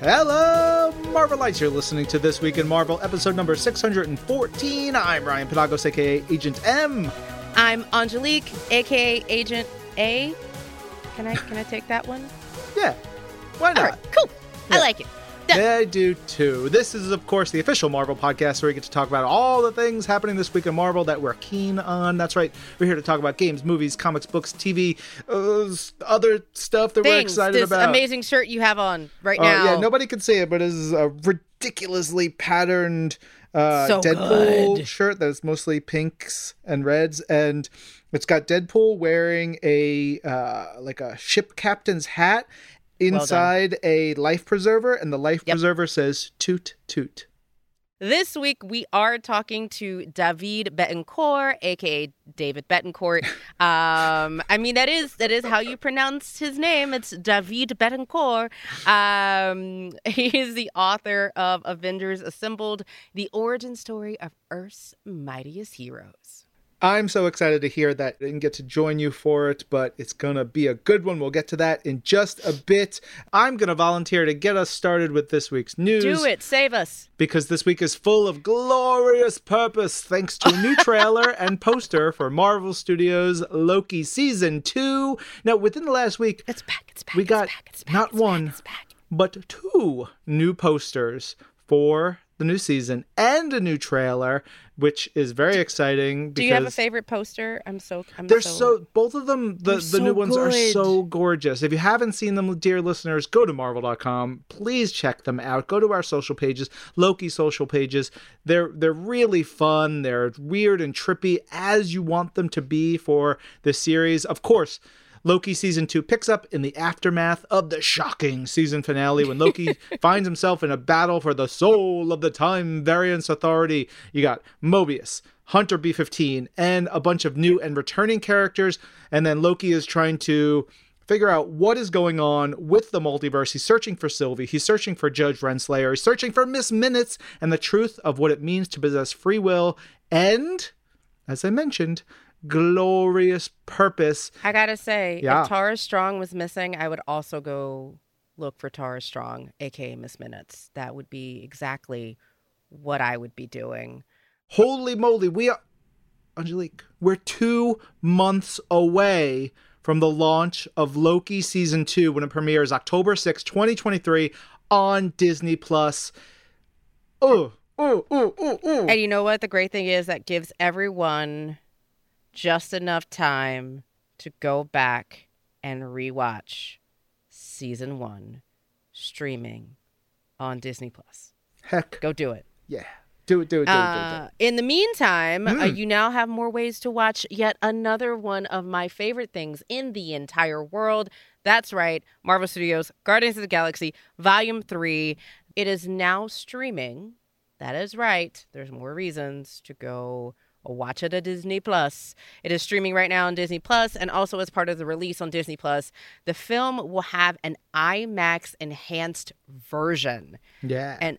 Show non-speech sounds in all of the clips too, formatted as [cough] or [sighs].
Hello, Marvelites. You're listening to This Week in Marvel, episode number 614. I'm Ryan Penagos, aka Agent M. I'm Angelique, aka Agent A. Can I can I take that one? Yeah, why not? All right, cool. Yeah. I like it. I do too. This is, of course, the official Marvel podcast where we get to talk about all the things happening this week in Marvel that we're keen on. That's right. We're here to talk about games, movies, comics, books, TV, uh, other stuff that we're Things. excited this about. amazing shirt you have on right Uh, now. yeah, nobody can see it, but it is a ridiculously patterned uh, So Deadpool good. shirt that's mostly pinks and reds, and it's got Deadpool wearing a uh, like a ship captain's hat inside a life preserver, and the life Yep. preserver says "toot toot." This week we are talking to David Betancourt, aka David Betancourt. [laughs] Um, I mean that is that is how you pronounce his name. It's David Betancourt. Um, [laughs] he is the author of Avengers Assembled: The Origin Story of Earth's Mightiest Heroes. I'm so excited to hear that. I didn't get to join you for it, but it's gonna be a good one. We'll get to that in just a bit. I'm gonna volunteer to get us started with this week's news. Do it, save us. because this week is full of glorious purpose thanks to a new trailer [laughs] and poster for Marvel Studios Loki season 2. Now, within the last week, It's back. It's back. we it's got back, it's back, not it's back, one, it's back. but two new posters for the new season and a new trailer, which is very exciting Do you have a favorite poster? I'm so. I'm they're so. so both of them the, the so new ones are so gorgeous if you haven't seen them dear listeners go to marvel.com please check them out go to our social pages loki social pages they're they're really fun they're weird and trippy as you want them to be for the series of course Loki season two picks up in the aftermath of the shocking season finale when Loki [laughs] finds himself in a battle for the soul of the Time Variance Authority. You got Mobius, Hunter B15, and a bunch of new and returning characters. And then Loki is trying to figure out what is going on with the multiverse. He's searching for Sylvie, he's searching for Judge Renslayer, he's searching for Miss Minutes and the truth of what it means to possess free will and, as I mentioned, glorious purpose. I gotta say, Yeah. if Tara Strong was missing, I would also go look for Tara Strong, aka Miss Minutes. That would be exactly what I would be doing. Holy moly, we are Angelique, we're two months away from the launch of Loki season two when it premieres October sixth, 2023 on Disney Plus. Oh, oh, oh, oh, oh. And you know what? The great thing is that gives everyone just enough time to go back and rewatch season one streaming on Disney Plus. Heck, Go do it. yeah. Do it, do it, do it, do it. Do it. Uh, in the meantime, uh, Mm. you now have more ways to watch yet another one of my favorite things in the entire world. That's right, Marvel Studios Guardians of the Galaxy Volume 3. It is now streaming. That is right. There's more reasons to go watch it at Disney Plus. It is streaming right now on Disney Plus and also as part of the release on Disney Plus, the film will have an IMAX enhanced version. Yeah. And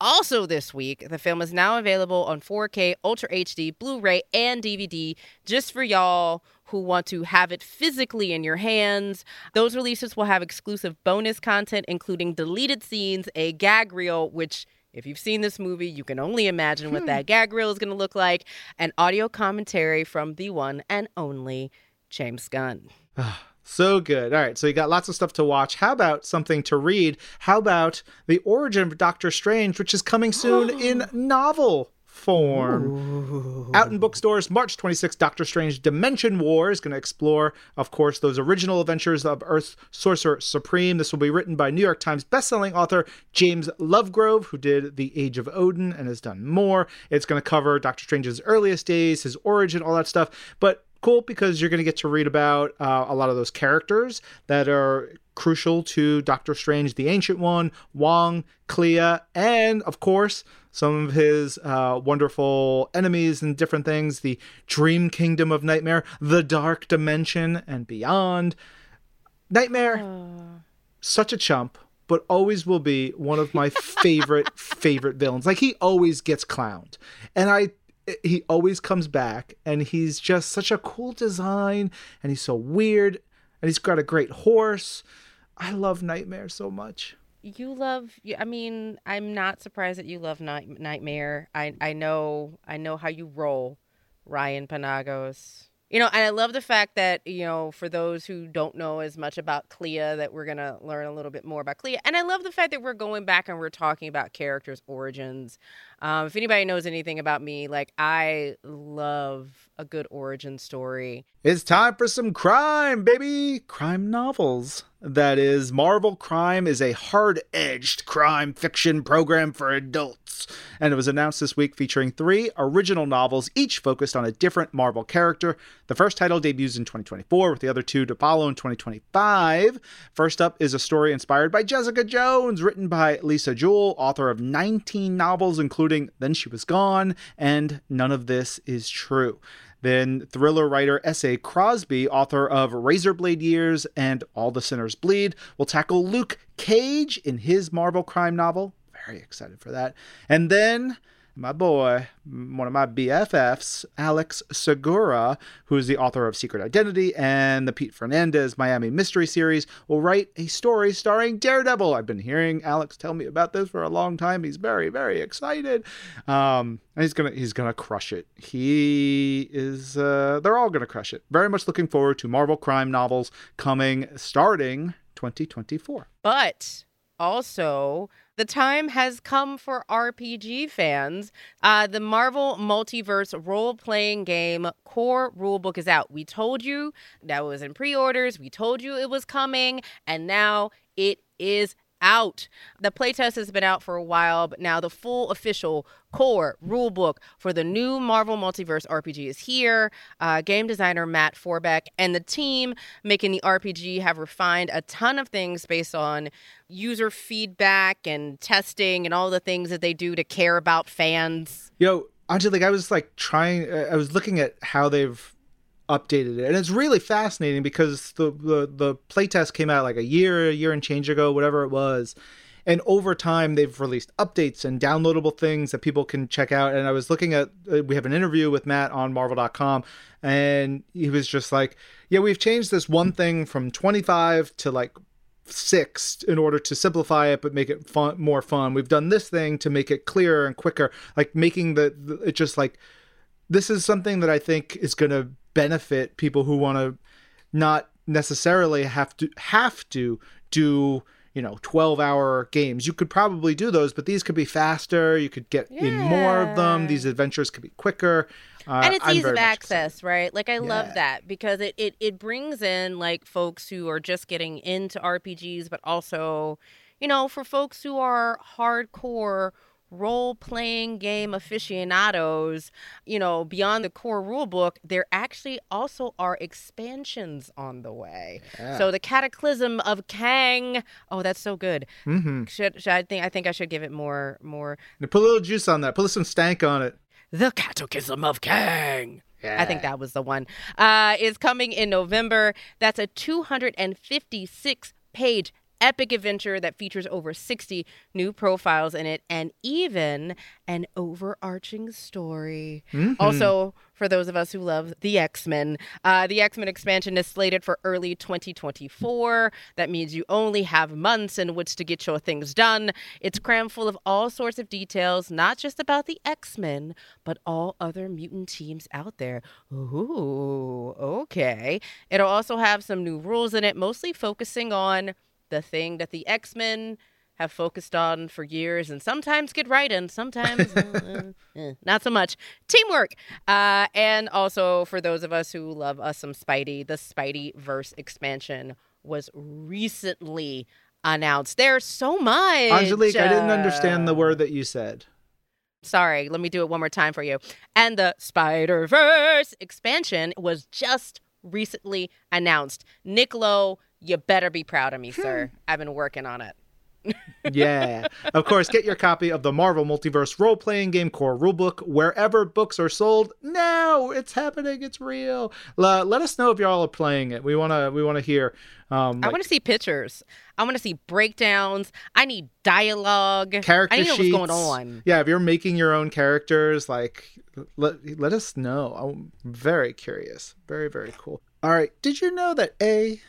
also this week, the film is now available on 4K, Ultra HD, Blu-ray, and DVD just for y'all who want to have it physically in your hands. Those releases will have exclusive bonus content including deleted scenes, a gag reel which if you've seen this movie, you can only imagine what hmm. that gag reel is going to look like, An audio commentary from the one and only James Gunn. Ah, so good. All right, so you got lots of stuff to watch. How about something to read? How about The Origin of Doctor Strange, which is coming soon in [gasps] novel form? Out in bookstores, March 26th, Doctor Strange Dimension War is going to explore, of course, those original adventures of Earth's Sorcerer Supreme. This will be written by New York Times bestselling author James Lovegrove, who did The Age of Odin and has done more. It's going to cover Doctor Strange's earliest days, his origin, all that stuff. But cool because you're going to get to read about uh, a lot of those characters that are crucial to Doctor Strange, the Ancient One, Wong, Clea, and of course, some of his uh, wonderful enemies and different things the Dream Kingdom of Nightmare, the Dark Dimension, and beyond. Nightmare, such a chump, but always will be one of my favorite, [laughs] favorite villains. Like, he always gets clowned. And I he always comes back and he's just such a cool design and he's so weird and he's got a great horse. I love Nightmare so much. you love. I mean, I'm not surprised that you love Night- Nightmare. I I know I know how you roll, Ryan Penagos. You know, and I love the fact that, you know, for those who don't know as much about Clea, that we're going to learn a little bit more about Clea. And I love the fact that we're going back and we're talking about characters' origins. Um, if anybody knows anything about me, like, I love a good origin story. It's time for some crime, baby! Crime novels. That is, Marvel Crime is a hard edged crime fiction program for adults. And it was announced this week featuring three original novels, each focused on a different Marvel character. The first title debuts in 2024, with the other two to follow in 2025. First up is a story inspired by Jessica Jones, written by Lisa Jewell, author of 19 novels, including Then She Was Gone and None of This Is True. Then thriller writer S.A. Crosby, author of Razorblade Tears and All the Sinners Bleed, will tackle Luke Cage in his Marvel crime novel. Very excited for that. And then my boy, one of my BFFs, Alex Segura, who is the author of Secret Identity and the Pete Fernandez Miami Mystery Series, will write a story starring Daredevil. I've been hearing Alex tell me about this for a long time. He's very, very excited. Um, and he's gonna he's gonna crush it. He is. Uh, they're all gonna crush it. Very much looking forward to Marvel crime novels coming starting 2024. But also the time has come for RPG fans. Uh, the Marvel Multiverse role playing game core rulebook is out. We told you that was in pre orders, we told you it was coming, and now it is out. The playtest has been out for a while, but now the full official core rulebook for the new Marvel Multiverse RPG is here. Uh, game designer Matt Forbeck and the team making the RPG have refined a ton of things based on user feedback and testing and all the things that they do to care about fans. Yo, Angelique, I was like trying, uh, I was looking at how they've updated it. And it's really fascinating because the the, the playtest came out like a year a year and change ago whatever it was. And over time they've released updates and downloadable things that people can check out. And i was looking at uh, we have an interview with matt on marvel.com and he was just like yeah we've changed this one thing from 25 to like six in order to simplify it but make it fun more fun. We've done this thing to make it clearer and quicker like making the, the it just like this is something that i think is going to benefit people who want to not necessarily have to have to do you know 12 hour games. You could probably do those but these could be faster. You could get yeah. in more of them. These adventures could be quicker. Uh, and it's I'm ease of access right? Like i yeah. love that because it, it it brings in like folks who are just getting into rpgs but also you know for folks who are hardcore role playing game aficionados, you know, beyond the core rule book, there actually also are expansions on the way. Yeah. So the Cataclysm of Kang. Oh, that's so good. Mm-hmm. Should, should I think I think I should give it more more. Now put a little juice on that. Put some stank on it. The Cataclysm of Kang. Yeah. I think that was the one. Uh, is coming in November. That's a 256 page epic adventure that features over 60 new profiles in it and even an overarching story. Mm-hmm. Also, for those of us who love the X Men, uh, the X Men expansion is slated for early 2024. That means you only have months in which to get your things done. It's crammed full of all sorts of details, not just about the X Men, but all other mutant teams out there. Ooh, okay. It'll also have some new rules in it, mostly focusing on the thing that the X Men have focused on for years and sometimes get right and sometimes uh, [laughs] uh, eh, not so much. Teamwork. Uh, and also for those of us who love us some Spidey, the Spidey verse expansion was recently announced. There's so much. Angelique, I didn't understand the word that you said. Sorry, let me do it one more time for you. And the Spider Verse expansion was just recently announced. Nick Lowe you better be proud of me, sir. Hmm. I've been working on it. [laughs] yeah. Of course, get your copy of the Marvel Multiverse role playing game core rulebook wherever books are sold. Now it's happening. It's real. Uh, let us know if y'all are playing it. We wanna we wanna hear. Um, like, I want to see pictures. I want to see breakdowns. I need dialogue. Character I need sheets. what's going on. Yeah, if you're making your own characters, like let let us know. I'm very curious. Very very cool. All right. Did you know that a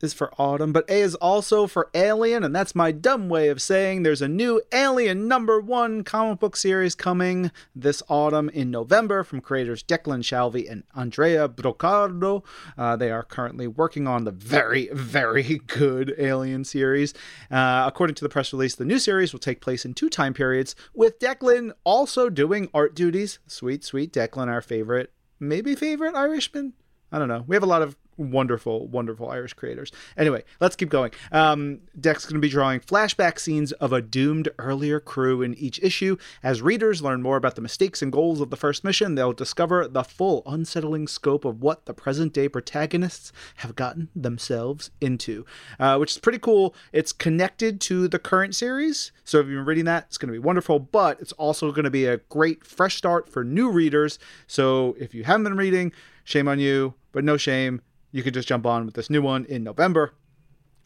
is for autumn, but A is also for Alien, and that's my dumb way of saying there's a new Alien number one comic book series coming this autumn in November from creators Declan Shalvey and Andrea Broccardo. Uh, they are currently working on the very, very good Alien series. Uh, according to the press release, the new series will take place in two time periods, with Declan also doing art duties. Sweet, sweet Declan, our favorite, maybe favorite Irishman. I don't know. We have a lot of wonderful, wonderful Irish creators. Anyway, let's keep going. Um, Deck's going to be drawing flashback scenes of a doomed earlier crew in each issue. As readers learn more about the mistakes and goals of the first mission, they'll discover the full unsettling scope of what the present day protagonists have gotten themselves into, uh, which is pretty cool. It's connected to the current series, so if you've been reading that, it's going to be wonderful, but it's also going to be a great fresh start for new readers. So if you haven't been reading, shame on you, but no shame you could just jump on with this new one in November.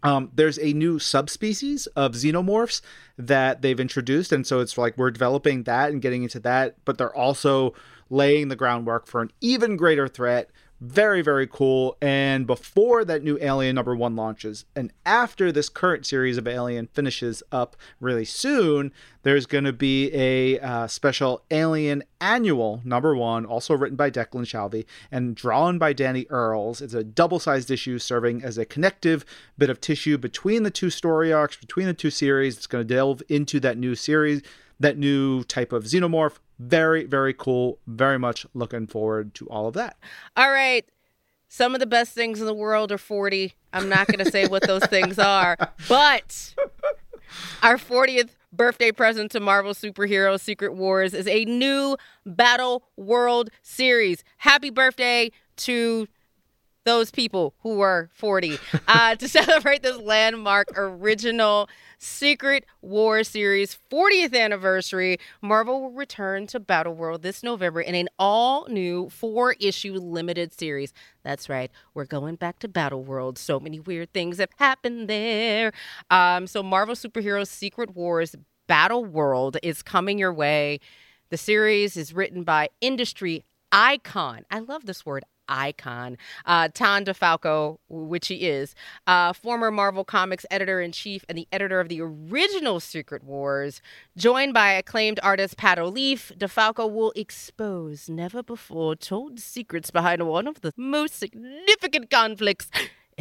Um, there's a new subspecies of xenomorphs that they've introduced, and so it's like we're developing that and getting into that, but they're also laying the groundwork for an even greater threat very, very cool. And before that new Alien number one launches, and after this current series of Alien finishes up really soon, there's going to be a uh, special Alien Annual number one, also written by Declan Shalvey and drawn by Danny Earls. It's a double sized issue serving as a connective bit of tissue between the two story arcs, between the two series. It's going to delve into that new series, that new type of xenomorph very, very cool. Very much looking forward to all of that. All right. Some of the best things in the world are 40. I'm not going to say what those things [laughs] are, but our 40th birthday present to Marvel Superhero Secret Wars is a new Battle World series. Happy birthday to those people who are 40 uh, [laughs] to celebrate this landmark original Secret War series 40th anniversary. Marvel will return to Battle World this November in an all new four issue limited series. That's right, we're going back to Battle World. So many weird things have happened there. Um, so, Marvel Superheroes Secret Wars Battle World is coming your way. The series is written by industry icon. I love this word icon, uh, Tom DeFalco, which he is, uh, former Marvel Comics editor in chief and the editor of the original Secret Wars. Joined by acclaimed artist Pat Olliffe, DeFalco will expose never before told secrets behind one of the most significant conflicts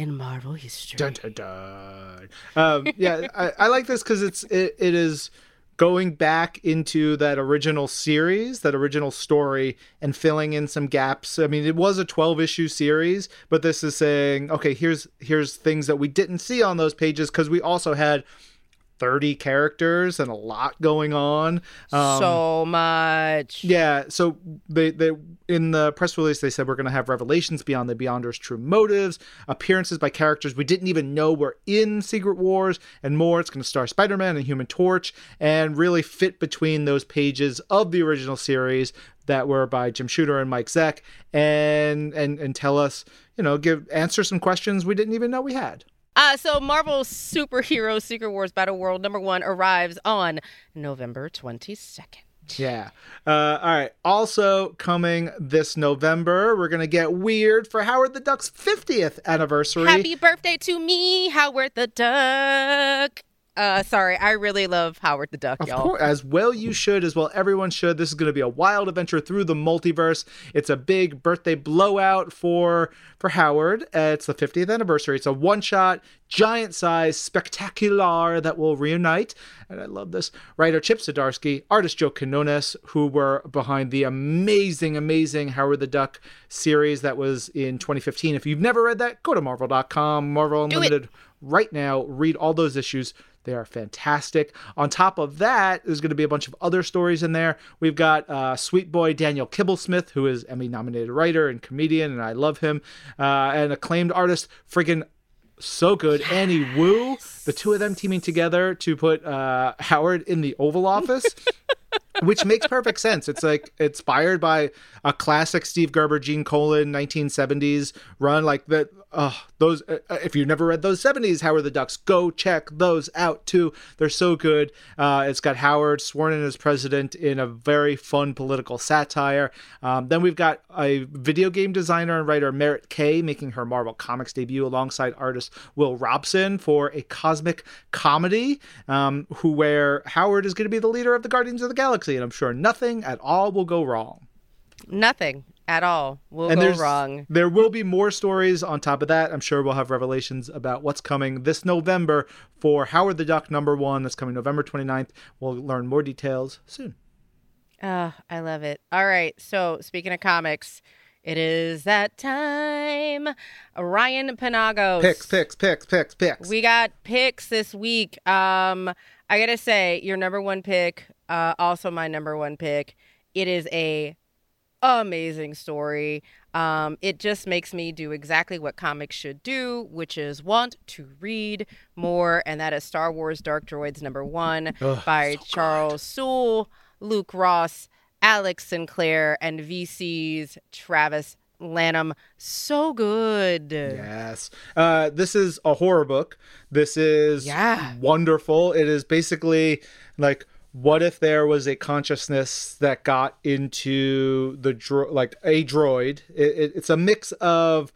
in Marvel history. Dun, dun, dun. Um, yeah, I, I, like this because it's it, it is going back into that original series, that original story, and filling in some gaps. I mean, it was a 12 issue series, but this is saying, okay, here's here's things that we didn't see on those pages because we also had 30 characters and a lot going on. Um, so much. Yeah. So they, they in the press release they said we're going to have revelations beyond the Beyonders' true motives, appearances by characters we didn't even know were in Secret Wars, and more. It's going to star Spider-Man and Human Torch, and really fit between those pages of the original series that were by Jim Shooter and Mike Zeck, and and and tell us, you know, give answer some questions we didn't even know we had. Uh, so Marvel Superhero Secret Wars Battle World number one arrives on November 22nd. Yeah. Uh, all right. Also coming this November, we're gonna get weird for Howard the Duck's 50th anniversary. Happy birthday to me, Howard the Duck. Uh, sorry, I really love Howard the Duck, of y'all. Course, as well you should, as well everyone should. This is going to be a wild adventure through the multiverse. It's a big birthday blowout for for Howard. Uh, it's the 50th anniversary. It's a one shot, giant size, spectacular that will reunite. And I love this. Writer Chip Zdarsky, artist Joe Quinones, who were behind the amazing, amazing Howard the Duck series that was in 2015. If you've never read that, go to Marvel.com, Marvel Unlimited right now. Read all those issues. They are fantastic. On top of that, there's going to be a bunch of other stories in there. We've got uh, sweet boy Daniel Kibblesmith, who is Emmy nominated writer and comedian, and I love him, uh, and acclaimed artist, friggin' so good. Yes. Annie Wu, the two of them teaming together to put uh, Howard in the Oval Office. [laughs] which makes perfect sense. It's like inspired by a classic Steve Gerber, Gene Colan 1970s run. Like that, uh, those. Uh, if you've never read those 70s Howard the Ducks, go check those out too. They're so good. Uh, it's got Howard sworn in as president in a very fun political satire. Um, then we've got a video game designer and writer Merritt Kay making her Marvel Comics debut alongside artist Will Robson for a cosmic comedy, um, who where Howard is going to be the leader of the Guardians of the Galaxy, and I'm sure nothing at all will go wrong. Nothing at all will and go wrong. There will be more stories on top of that. I'm sure we'll have revelations about what's coming this November for Howard the Duck number one. That's coming November 29th. We'll learn more details soon. Oh, I love it. All right. So, speaking of comics, it is that time. Ryan Penagos. Picks, picks, picks, picks, picks. We got picks this week. Um, I gotta say, your number one pick, uh, also my number one pick. It is a amazing story. Um, it just makes me do exactly what comics should do, which is want to read more, and that is Star Wars Dark Droids number one Ugh, by so Charles Soule, Luke Ross, Alex Sinclair, and VC's Travis Lanham. So good. Yes. Uh, this is a horror book. This is Yeah. wonderful. It is basically like what if there was a consciousness that got into the dro- like a droid? It, it, it's a mix of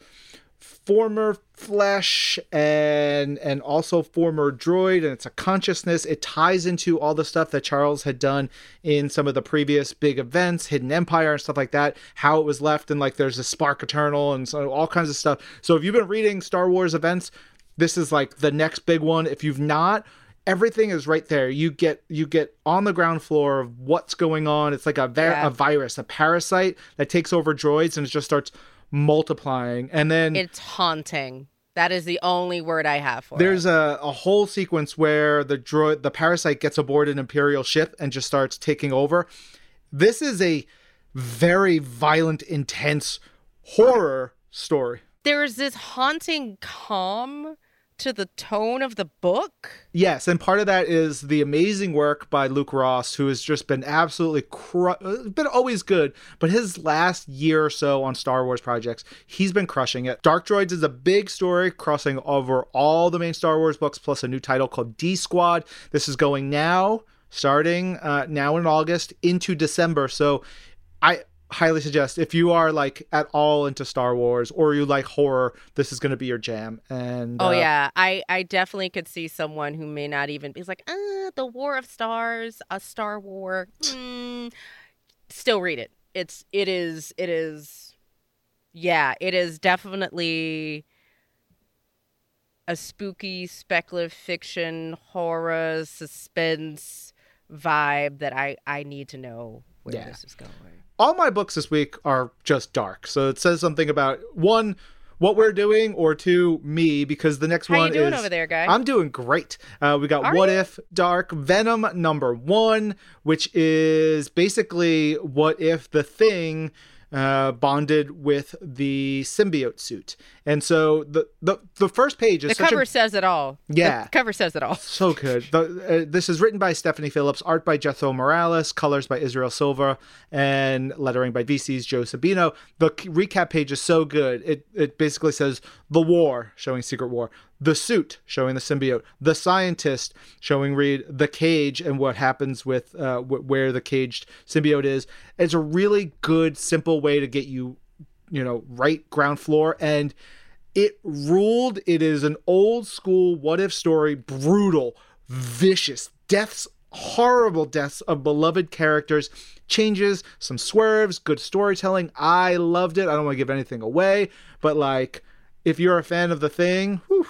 former flesh and and also former droid and it's a consciousness. It ties into all the stuff that charles had done in some of the previous big events hidden empire and stuff like that how it was left and like there's a spark eternal and so all kinds of stuff. So if you've been reading star wars events this is like the next big one. If you've not everything is right there you get you get on the ground floor of what's going on it's like a, Yeah. a virus a parasite that takes over droids and it just starts multiplying and then It's haunting. That is the only word I have for there's it. There's a, a whole sequence where the droid the parasite gets aboard an imperial ship and just starts taking over this is a very violent intense horror story There's this haunting calm to the tone of the book. Yes, and part of that is the amazing work by Luke Ross, who has just been absolutely cru- uh, been always good. But his last year or so on Star Wars projects, he's been crushing it. Dark Droids is a big story crossing over all the main Star Wars books, plus a new title called D Squad. This is going now, starting uh, now in August into December. So, I highly suggest if you are like at all into Star Wars or you like horror, this is going to be your jam. And Oh uh, yeah, I I definitely could see someone who may not even be like, uh, the War of Stars, a Star War. Mm, still read it. It's it is it is, yeah, it is definitely a spooky speculative fiction horror suspense vibe that I I need to know where Yeah. this is going. All my books this week are just dark. So it says something about one, what we're doing, or two, me, because the next one. How one you doing is over there, guy? I'm doing great. Uh, we got Are What you? If Dark Venom number one, which is basically what if the thing uh, bonded with the symbiote suit. And so the the, the first page is the cover a says it all. Yeah. the cover says it all. [laughs] so good. The, uh, this is written by Stephanie Phillips, art by Jethro Morales, colors by Israel Silva, and lettering by VC's Joe Sabino. The recap page is so good. It it basically says the war, showing Secret War, the suit, showing the symbiote, the scientist, showing Reed the cage and what happens with uh, wh- where the caged symbiote is. It's a really good, simple way to get you, you know, right ground floor and it ruled. It is an old school what if story, brutal, vicious, deaths, horrible deaths of beloved characters, changes, some swerves, good storytelling. I loved it. I don't want to give anything away, but like, if you're a fan of the thing, whew,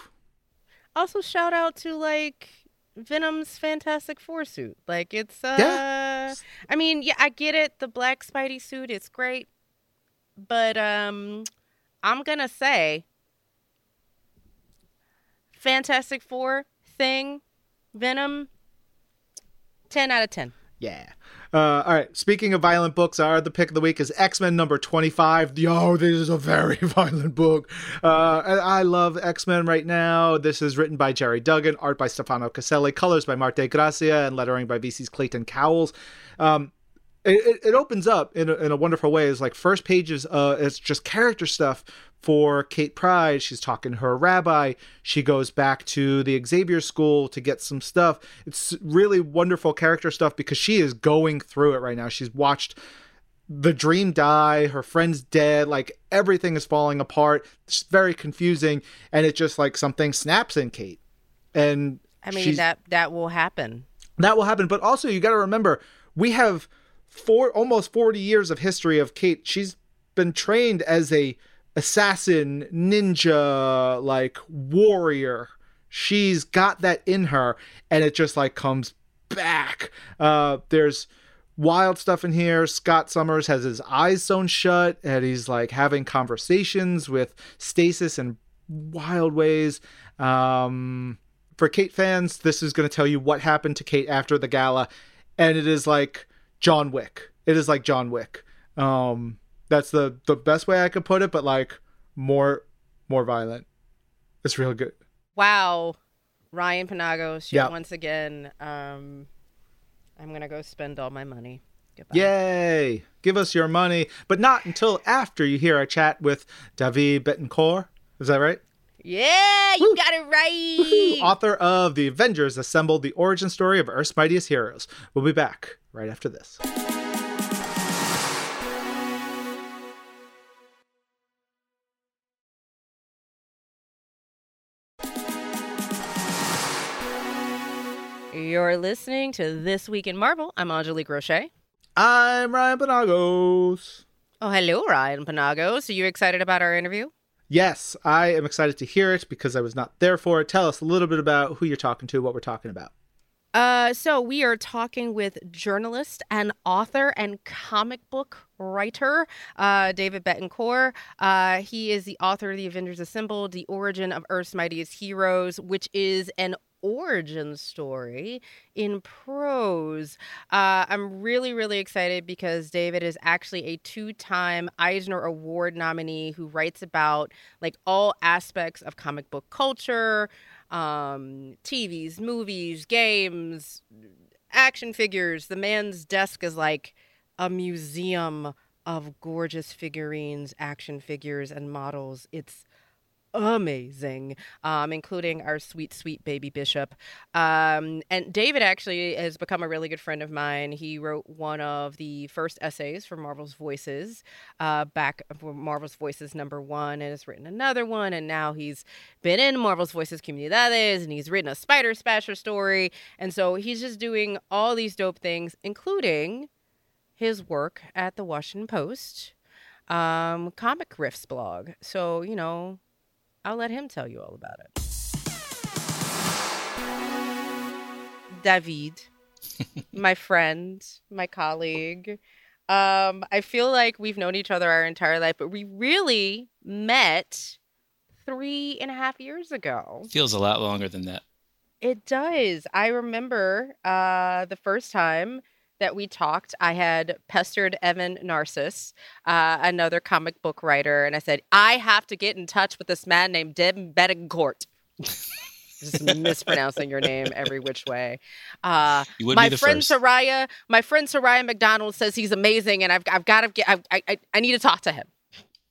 also shout out to like Venom's Fantastic Four suit. Like it's uh Yeah. I mean, yeah, I get it, the black Spidey suit, it's great. But um I'm gonna say Fantastic Four thing, Venom, ten out of ten. yeah. Uh, all right. Speaking of violent books, our the pick of the week is X Men number twenty five. Yo, this is a very [laughs] violent book. Uh, I love X Men right now. This is written by Gerry Duggan, art by Stefano Caselli, colors by Marte Gracia, and lettering by VC's Clayton Cowles. Um, it, it opens up in a, in a wonderful way. It's like first pages, uh, it's just character stuff for Kate Pryde. She's talking to her rabbi. She goes back to the Xavier School to get some stuff. It's really wonderful character stuff because she is going through it right now. She's watched the dream die, her friend's dead, like everything is falling apart. It's very confusing, and it just like something snaps in Kate. And I mean that that will happen. that will happen. But also, you got to remember, we have four almost forty years of history of Kate. She's been trained as a assassin, ninja, like warrior. She's got that in her, and it just like comes back. Uh, there's wild stuff in here. Scott Summers has his eyes sewn shut, and he's like having conversations with Stasis in wild ways. Um, for Kate fans, this is going to tell you what happened to Kate after the gala, and it is like John Wick. It is like John Wick. Um, that's the the best way I could put it, but like more more violent. It's real good. Wow, Ryan Penagos, Yeah. once again. Um, I'm gonna go spend all my money. Goodbye. Yay! Give us your money, but not until after you hear our chat with David Betancourt. Is that right? Yeah, you Woo. got it Woohoo! right. Author of The Avengers Assembled the Origin Story of Earth's Mightiest Heroes. We'll be back right after this. You're listening to This Week in Marvel. I'm Angelique Roche. I'm Ryan Penagos. Oh, hello, Ryan Penagos. Are you excited about our interview? Yes, I am excited to hear it because I was not there for it. Tell us a little bit about who you're talking to, what we're talking about. Uh, so we are talking with journalist and author and comic book writer uh, David Betancourt. Uh, he is the author of The Avengers Assembled, The Origin of Earth's Mightiest Heroes, which is an origin story in prose. Uh, I'm really, really excited because David is actually a two-time Eisner Award nominee who writes about like all aspects of comic book culture, um, TVs, movies, games, action figures. The man's desk is like a museum of gorgeous figurines, action figures, and models. It's amazing, um, including our sweet, sweet baby Bishop. Um, and David actually has become a really good friend of mine. He wrote one of the first essays for Marvel's Voices uh, back for Marvel's Voices number one, and has written another one. And now he's been in Marvel's Voices Comunidades, and he's written a Spider Spasher story. And so he's just doing all these dope things, including his work at the Washington Post um, comic riffs blog. So, you know, I'll let him tell you all about it. David, [laughs] my friend, my colleague. Um, I feel like we've known each other our entire life, but we really met three and a half years ago. Feels a lot longer than that. It does. I remember uh, the first time that we talked, I had pestered Evan Narcisse, uh, another comic book writer, and I said, I have to get in touch with this man named Deb Betancourt. [laughs] Just mispronouncing your name every which way. Uh, my friend first. Soraya, my friend Soraya McDonald says he's amazing, and I've I've got to get I, I I need to talk to him.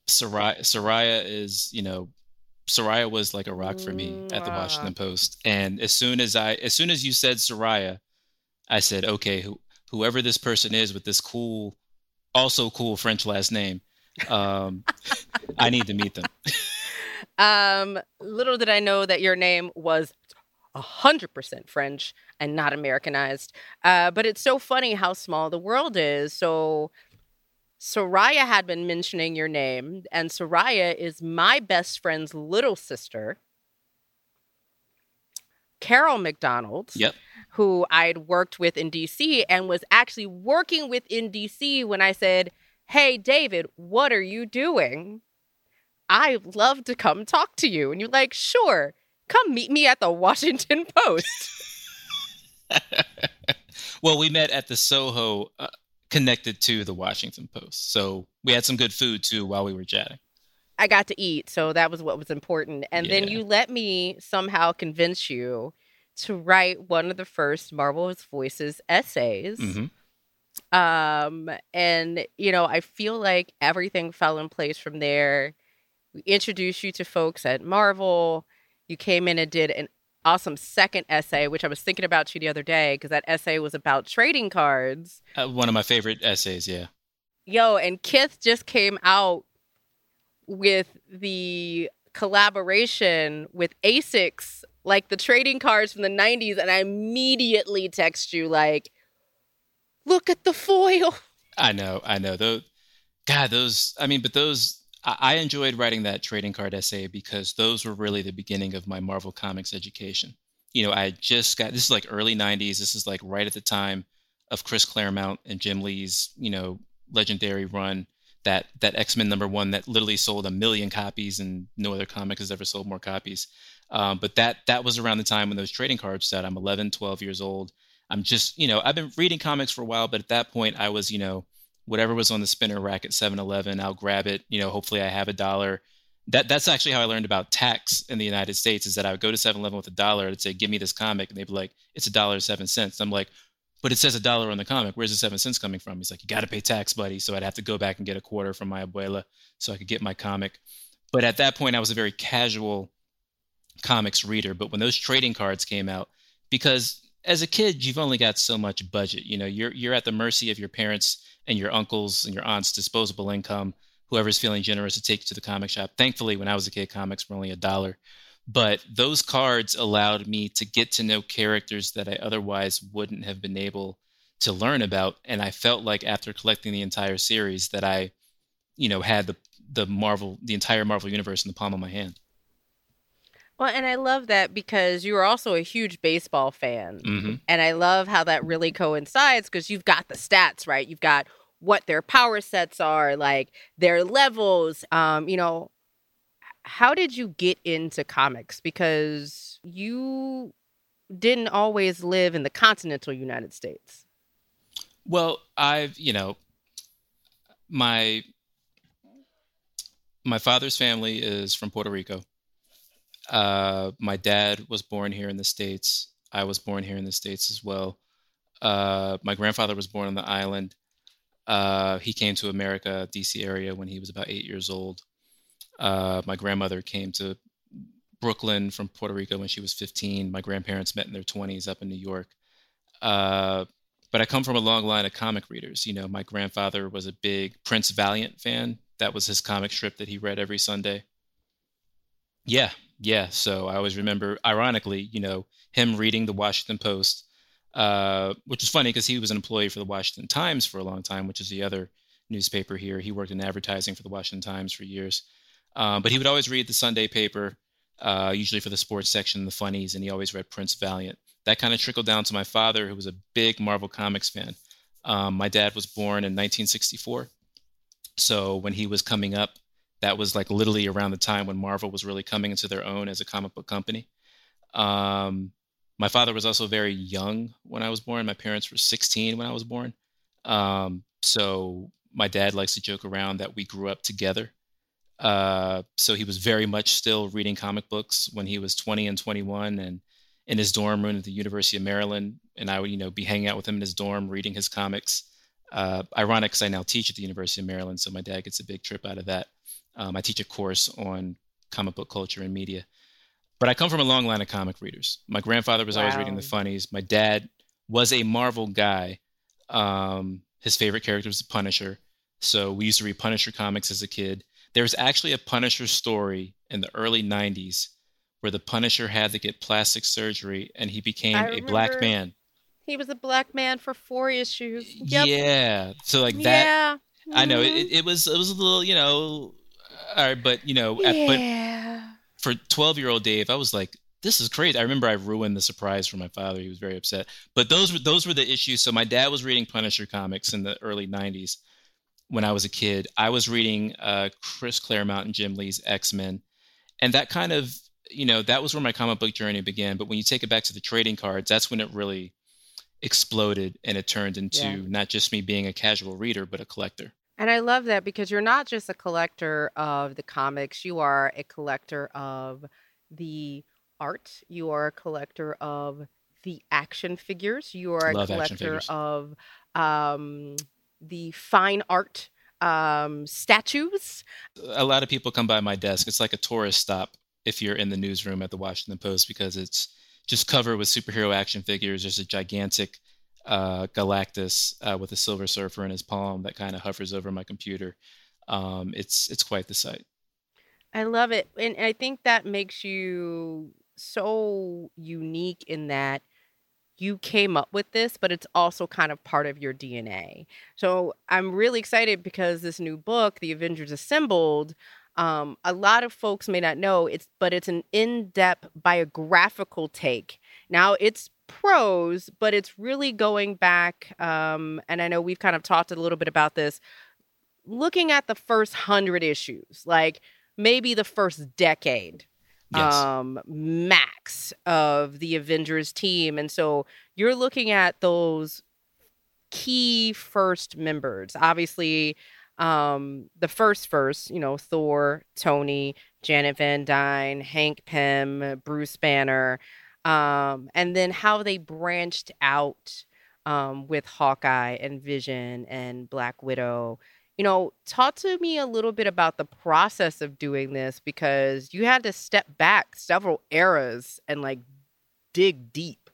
Soraya, Soraya is, you know, Soraya was like a rock for me at the Washington Post. And as soon as I, as soon as you said Soraya, I said, okay, who, whoever this person is with this cool, also cool French last name, um, I need to meet them. [laughs] Um, little did I know that your name was a hundred percent French and not Americanized. Uh, but it's so funny how small the world is. So Soraya had been mentioning your name, and Soraya is my best friend's little sister, Carol McDonald Yep. who I'd worked with in DC and was actually working with in DC when I said, Hey, David, what are you doing? I'd love to come talk to you. And you're like, Sure, come meet me at the [laughs] Washington Post. [laughs] well, we met at the Soho uh, connected to the Washington Post. So we had some good food too while we were chatting. I got to eat, so that was what was important. And then you let me somehow convince you to write one of the first Marvel's Voices essays. hmm Um, and you know, I feel like everything fell in place from there. We introduced you to folks at Marvel. You came in and did an awesome second essay, which I was thinking about you the other day because that essay was about trading cards. Uh, one of my favorite essays, yeah. Yo, and Kith just came out with the collaboration with ASICS, like the trading cards from the 90s, and I immediately text you like, look at the foil. I know, I know. Those, God, those. I mean, but those. I, I enjoyed writing that trading card essay because those were really the beginning of my Marvel Comics education. You know, I just got this is like early '90s. This is like right at the time of Chris Claremont and Jim Lee's, you know, legendary run. That that X Men number one that literally sold a million copies, and no other comic has ever sold more copies. Um, but that that was around the time when those trading cards said I'm 11, 12 years old. I'm just, you know, I've been reading comics for a while, but at that point I was, you know, whatever was on the spinner rack at 7-Eleven, I'll grab it. You know, hopefully I have a dollar. That that's actually how I learned about tax in the United States. Is that I would go to 7-Eleven with a dollar and say, "Give me this comic," and they'd be like, "It's a dollar seven cents." I'm like, "But it says a dollar on the comic. Where's the seven cents coming from?" He's like, "You got to pay tax, buddy." So I'd have to go back and get a quarter from my abuela so I could get my comic. But at that point, I was a very casual comics reader. But when those trading cards came out, because as a kid, you've only got so much budget. You know, you're you're at the mercy of your parents and your uncles and your aunts' disposable income. Whoever's feeling generous to take you to the comic shop. Thankfully, when I was a kid, comics were only a dollar. But those cards allowed me to get to know characters that I otherwise wouldn't have been able to learn about. And I felt like after collecting the entire series that I, you know, had the the Marvel, the entire Marvel universe in the palm of my hand. Well, and I love that because you are also a huge baseball fan. Mm-hmm. And I love how that really coincides because you've got the stats, right? You've got what their power sets are, like their levels. Um, you know, how did you get into comics? Because you didn't always live in the continental United States. Well, I've, you know, my my father's family is from Puerto Rico. Uh, my dad was born here in the States. I was born here in the States as well. Uh, my grandfather was born on the island. Uh, he came to America, DC area, when he was about eight years old. Uh, my grandmother came to Brooklyn from Puerto Rico when she was 15. My grandparents met in their 20s up in New York. Uh, but I come from a long line of comic readers. You know, my grandfather was a big Prince Valiant fan. That was his comic strip that he read every Sunday. Yeah, yeah. So I always remember, ironically, you know, him reading the Washington Post, uh, which is funny because he was an employee for the Washington Times for a long time, which is the other newspaper here. He worked in advertising for the Washington Times for years. Um, but he would always read the Sunday paper, uh, usually for the sports section, the funnies, and he always read Prince Valiant. That kind of trickled down to my father, who was a big Marvel Comics fan. Um, my dad was born in 1964. So when he was coming up, that was like literally around the time when Marvel was really coming into their own as a comic book company. Um, my father was also very young when I was born. My parents were 16 when I was born. Um, so my dad likes to joke around that we grew up together. Uh, so he was very much still reading comic books when he was 20 and 21 and in his dorm room at the University of Maryland. And I would, you know, be hanging out with him in his dorm reading his comics. Uh, ironic because I now teach at the University of Maryland, so my dad gets a big trip out of that. Um, I teach a course on comic book culture and media. But I come from a long line of comic readers. My grandfather was wow. always reading the funnies. My dad was a Marvel guy. Um, his favorite character was the Punisher. So we used to read Punisher comics as a kid. There was actually a Punisher story in the early 90s where the Punisher had to get plastic surgery and he became a black man. He was a black man for four issues. Yep. Yeah. So like that. Yeah. Mm-hmm. I know it, mm-hmm. it was it was a little you know all right, but you know, yeah. but for twelve year old Dave, I was like, this is crazy. I remember I ruined the surprise for my father. He was very upset. But those were those were the issues. So my dad was reading Punisher comics in the early '90s when I was a kid. I was reading uh, Chris Claremont and Jim Lee's X Men, and that kind of you know that was where my comic book journey began. But when you take it back to the trading cards, that's when it really exploded and it turned into yeah. not just me being a casual reader, but a collector. And I love that because you're not just a collector of the comics, you are a collector of the art, you are a collector of the action figures. You are a Love collector of um, the fine art um, statues. A lot of people come by my desk. It's like a tourist stop if you're in the newsroom at the Washington Post because it's just covered with superhero action figures. There's a gigantic uh, Galactus uh, with a Silver Surfer in his palm that kind of hovers over my computer. Um, it's it's quite the sight. I love it. And I think that makes you so unique in that you came up with this, but it's also kind of part of your DNA. So I'm really excited because this new book, The Avengers Assembled, um, a lot of folks may not know it's, but it's an in-depth biographical take. Now it's prose, but it's really going back. Um, and I know we've kind of talked a little bit about this, looking at the first hundred issues, like maybe the first decade Yes. um max of the Avengers team and so you're looking at those key first members obviously um the first first you know Thor Tony Janet Van Dyne Hank Pym Bruce Banner um and then how they branched out um with Hawkeye and Vision and Black Widow you know, talk to me a little bit about the process of doing this because you had to step back several eras and like dig deep.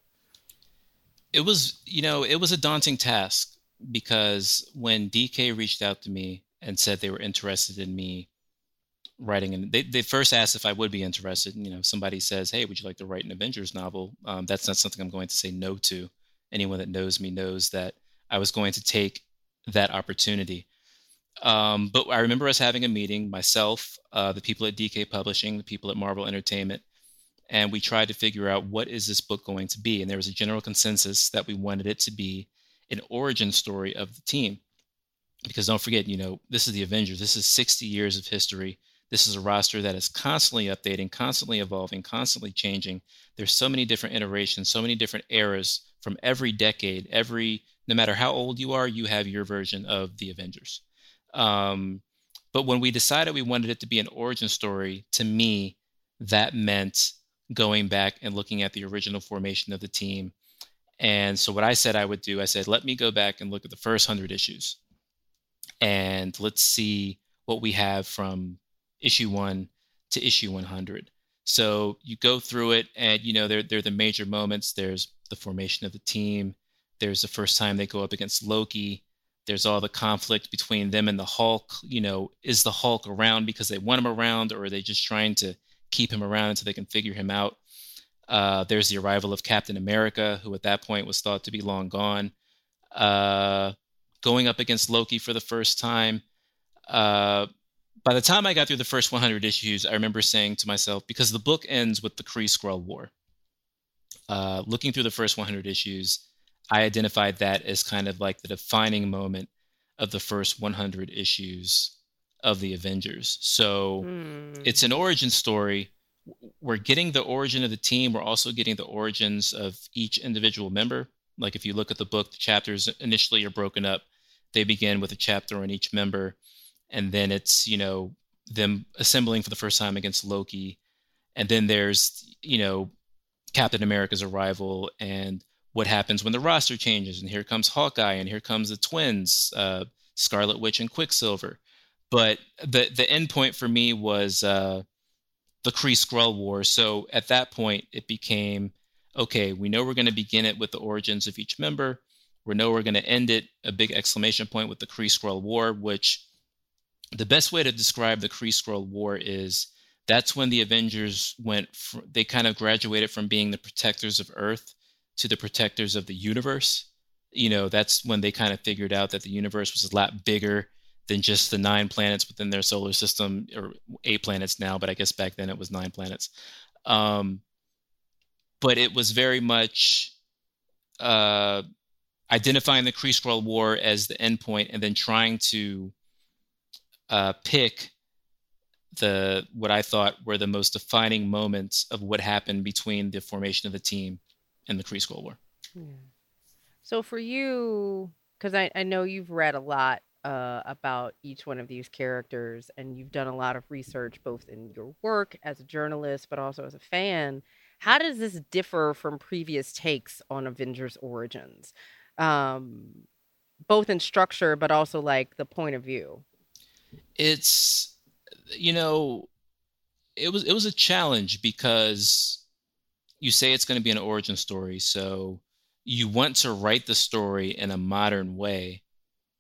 It was, you know, it was a daunting task because when DK reached out to me and said they were interested in me writing, and they, they first asked if I would be interested. And, you know, somebody says, "Hey, would you like to write an Avengers novel?" Um, that's not something I'm going to say no to. Anyone that knows me knows that I was going to take that opportunity. Um, but I remember us having a meeting, myself, uh, the people at DK Publishing, the people at Marvel Entertainment, and we tried to figure out what is this book going to be. And there was a general consensus that we wanted it to be an origin story of the team. Because don't forget, you know, this is the Avengers. This is 60 years of history. This is a roster that is constantly updating, constantly evolving, constantly changing. There's so many different iterations, so many different eras from every decade. Every no matter how old you are, you have your version of the Avengers. Um, but when we decided we wanted it to be an origin story, to me, that meant going back and looking at the original formation of the team. And so, what I said I would do, I said, let me go back and look at the first 100 issues and let's see what we have from issue one to issue 100. So, you go through it, and you know, they're, they're the major moments. There's the formation of the team, there's the first time they go up against Loki there's all the conflict between them and the Hulk. You know, is the Hulk around because they want him around, or are they just trying to keep him around until they can figure him out? Uh, there's the arrival of Captain America, who at that point was thought to be long gone, uh, going up against Loki for the first time. Uh, by the time I got through the first 100 issues, I remember saying to myself, because the book ends with the Kree Skrull War. Uh, looking through the first 100 issues, I identified that as kind of like the defining moment of the first 100 issues of the Avengers. So Mm. it's an origin story. We're getting the origin of the team. We're also getting the origins of each individual member. Like if you look at the book, the chapters initially are broken up. They begin with a chapter on each member, and then it's you know them assembling for the first time against Loki, and then there's you know Captain America's arrival and what happens when the roster changes and here comes hawkeye and here comes the twins uh, scarlet witch and quicksilver. But the the end point for me was uh, the kree skrull war. So at that point it became okay we know we're going to begin it with the origins of each member. We know we're going to end it a big exclamation point with the kree skrull war which the best way to describe the kree skrull war is that's when the avengers went fr- they kind of graduated from being the protectors of earth to the protectors of the universe. You know, that's when they kind of figured out that the universe was a lot bigger than just the nine planets within their solar system, or eight planets now, but I guess back then it was nine planets. Um, but it was very much uh, identifying the Kree Skrull War as the endpoint, and then trying to uh, pick the what I thought were the most defining moments of what happened between the formation of the team and the Skrull War. Yeah. So for you, because I, I know you've read a lot uh, about each one of these characters and you've done a lot of research both in your work as a journalist but also as a fan. how does this differ from previous takes on Avengers Origins? Um, both in structure, but also like the point of view. It's, you know, it was it was a challenge because you say it's going to be an origin story, so you want to write the story in a modern way.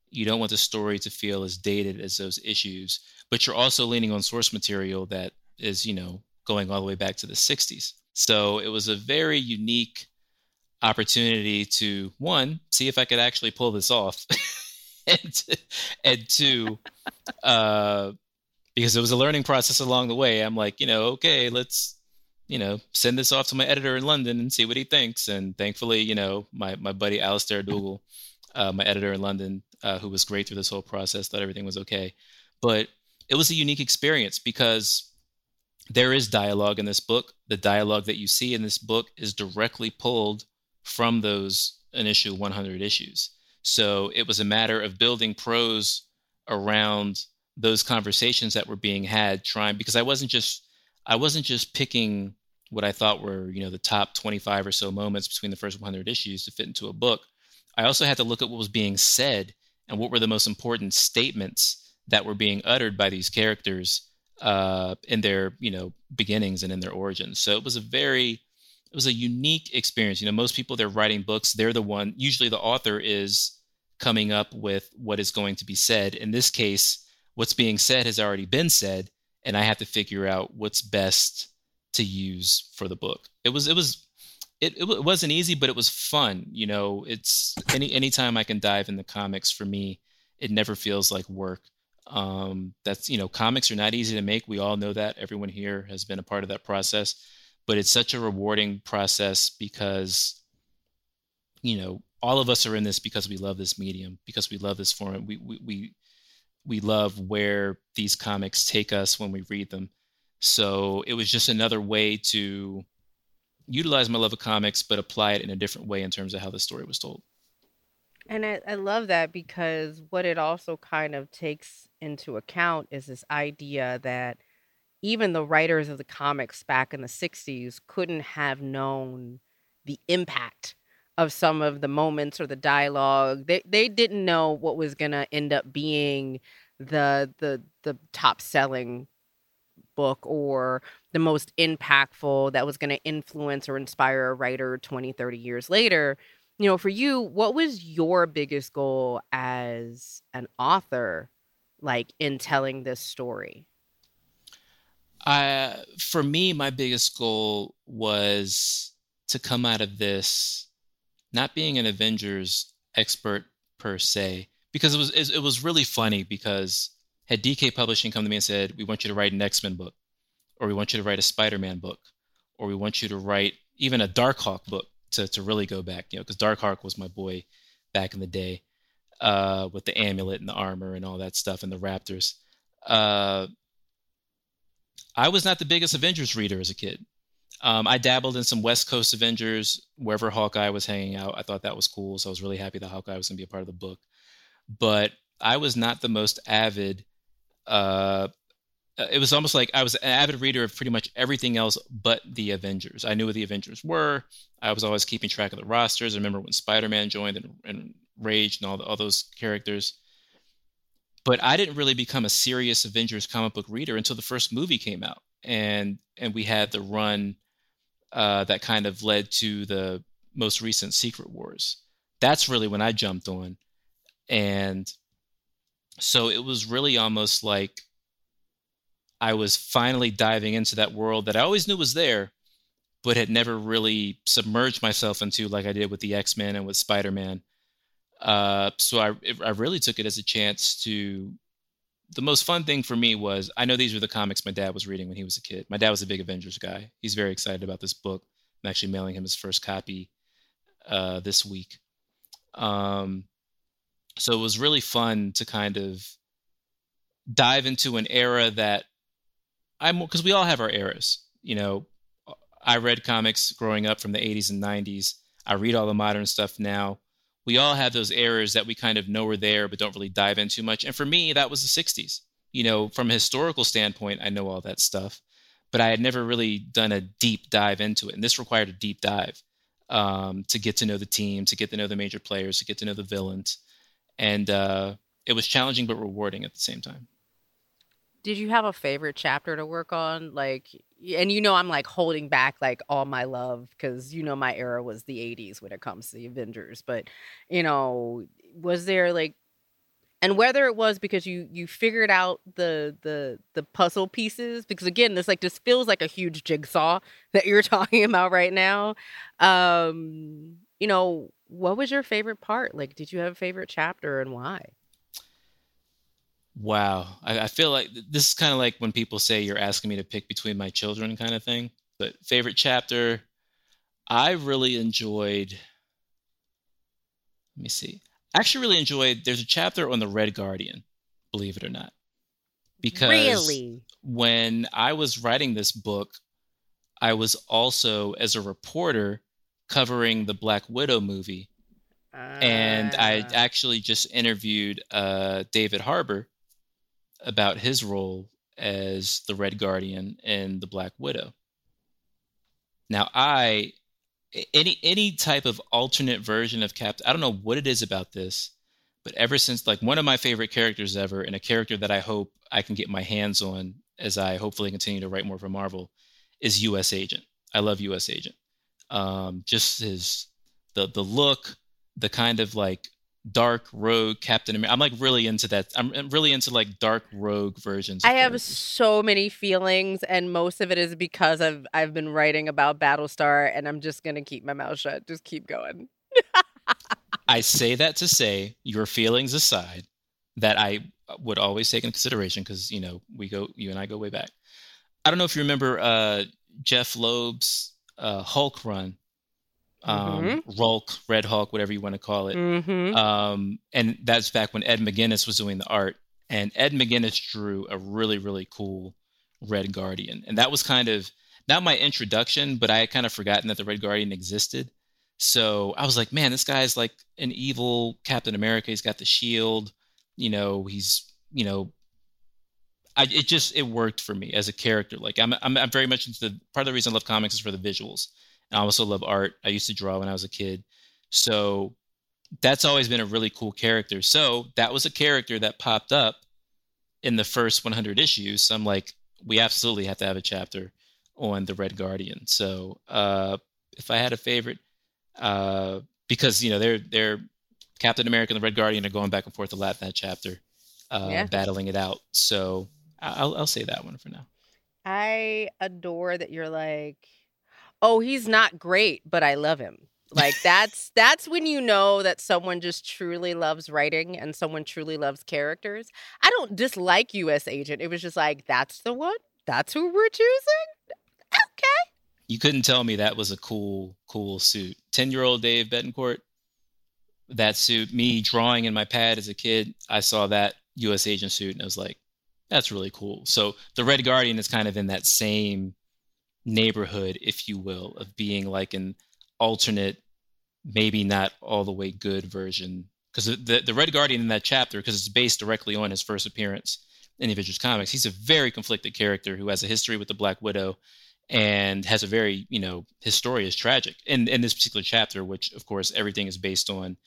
You don't want the story to feel as dated as those issues, but you're also leaning on source material that is, you know, going all the way back to the 60s. So it was a very unique opportunity to one, see if I could actually pull this off. [laughs] and, and two, uh, because it was a learning process along the way. I'm like, you know, okay, let's, you know, send this off to my editor in London and see what he thinks. And thankfully, you know, my my buddy Alastair Dougall, uh, my editor in London, uh, who was great through this whole process, thought everything was okay. But it was a unique experience because there is dialogue in this book. The dialogue that you see in this book is directly pulled from those initial 100 issues. So it was a matter of building prose around those conversations that were being had trying because I wasn't just I wasn't just picking what I thought were, you know, the top 25 or so moments between the first 100 issues to fit into a book. I also had to look at what was being said and what were the most important statements that were being uttered by these characters uh, in their, you know, beginnings and in their origins. So it was a very, it was a unique experience. You know, most people they're writing books, they're the one. Usually, the author is coming up with what is going to be said. In this case, what's being said has already been said, and I have to figure out what's best to use for the book. It was it was it, it wasn't easy, but it was fun. You know, it's any anytime I can dive in the comics for me, it never feels like work. Um, that's you know, comics are not easy to make. We all know that. Everyone here has been a part of that process, but it's such a rewarding process because you know all of us are in this because we love this medium, because we love this format. We we we we love where these comics take us when we read them. So it was just another way to utilize my love of comics, but apply it in a different way in terms of how the story was told. And I, I love that because what it also kind of takes into account is this idea that even the writers of the comics back in the 60s couldn't have known the impact of some of the moments or the dialogue. They they didn't know what was going to end up being the the the top selling book or the most impactful that was going to influence or inspire a writer 20 30 years later you know for you what was your biggest goal as an author like in telling this story? Uh, for me my biggest goal was to come out of this not being an Avengers expert per se, because it was it was really funny because had DK Publishing come to me and said, "We want you to write an X Men book, or we want you to write a Spider Man book, or we want you to write even a Darkhawk book to to really go back, you know, because Darkhawk was my boy back in the day, uh, with the amulet and the armor and all that stuff and the Raptors." Uh, I was not the biggest Avengers reader as a kid. Um, I dabbled in some West Coast Avengers wherever Hawkeye was hanging out. I thought that was cool, so I was really happy that Hawkeye was going to be a part of the book. But I was not the most avid. Uh, it was almost like I was an avid reader of pretty much everything else but the Avengers. I knew what the Avengers were. I was always keeping track of the rosters. I remember when Spider Man joined and, and Rage and all the, all those characters. But I didn't really become a serious Avengers comic book reader until the first movie came out, and and we had the run uh, that kind of led to the most recent Secret Wars. That's really when I jumped on. And so it was really almost like I was finally diving into that world that I always knew was there, but had never really submerged myself into like I did with the X Men and with Spider Man. Uh, so I, I really took it as a chance to the most fun thing for me was I know these were the comics my dad was reading when he was a kid. My dad was a big Avengers guy. He's very excited about this book. I'm actually mailing him his first copy uh, this week. Um, so it was really fun to kind of dive into an era that I'm because we all have our eras. You know, I read comics growing up from the 80s and 90s. I read all the modern stuff now we all have those eras that we kind of know are there but don't really dive in too much. And for me, that was the 60s. You know, from a historical standpoint, I know all that stuff. but I had never really done a deep dive into it, and this required a deep dive um, to get to know the team, to get to know the major players, to get to know the villains, and uh, it was challenging but rewarding at the same time. Did you have a favorite chapter to work on? Like, and you know, I'm like holding back like all my love because you know my era was the 80s when it comes to the Avengers. But, you know, was there like, and whether it was because you you figured out the the the puzzle pieces because again this like this feels like a huge jigsaw that you're [laughs] talking about right now um you know what was your favorite part like did you have a favorite chapter and why Wow. I, I feel like this is kind of like when people say you're asking me to pick between my children kind of thing. But favorite chapter, I really enjoyed. Let me see. I actually really enjoyed. There's a chapter on the Red Guardian, believe it or not. Because really when I was writing this book, I was also, as a reporter, covering the Black Widow movie. And I Ah. actually just interviewed uh, David Harbour about his role as the Red Guardian in the Black Widow. Now, I any any type of alternate version of Cap, I don't know what it is about this, but ever since like one of my favorite characters ever, and a character that I hope I can get my hands on as I hopefully continue to write more for Marvel, is U.S. Agent. I love U.S. Agent. Um, just his the the look, the kind of like dark rogue Captain America. I'm like really into that. I'm I'm really into like dark rogue versions. I have so many feelings, and most of it is because I've I've been writing about Battlestar, and I'm just gonna keep my mouth shut. Just keep going. [laughs] I say that to say, your feelings aside, that I would always take into consideration because you know we go, you and I go way back. I don't know if you remember uh, Jeph Loeb's uh, Hulk run, um, Hulk, Red Hulk, whatever you want to call it. Mm-hmm. Um, and that's back when Ed McGuinness was doing the art, and Ed McGuinness drew a really, really cool Red Guardian, and that was kind of not my introduction, but I had kind of forgotten that the Red Guardian existed. So I was like, man, this guy's like an evil Captain America. He's got the shield, you know. He's, you know, I it just it worked for me as a character. Like I'm I'm, I'm very much into the part of the reason I love comics is for the visuals. And I also love art. I used to draw when I was a kid, so that's always been a really cool character. So that was a character that popped up in the first 100 issues. So I'm like, we absolutely have to have a chapter on the Red Guardian. So uh, if I had a favorite, uh, because you know they're they're Captain America and the Red Guardian are going back and forth a lot in that chapter, uh, Yeah. battling it out. So I'll I'll say that one for now. I adore that you're like, oh, he's not great, but I love him. Like [laughs] that's that's when you know that someone just truly loves writing and someone truly loves characters. I don't dislike US Agent. It was just like that's the one. That's who we're choosing. Okay. You couldn't tell me that was a cool cool suit. Ten year old Dave Betancourt, that suit. Me drawing in my pad as a kid, I saw that U.S. agent suit and I was like, that's really cool. So the Red Guardian is kind of in that same neighborhood, if you will, of being like an alternate, maybe not all the way good version. Because the, the Red Guardian in that chapter, because it's based directly on his first appearance in Avengers comics, he's a very conflicted character who has a history with the Black Widow and has a very, you know, his story is tragic in, in this particular chapter, which of course everything is based on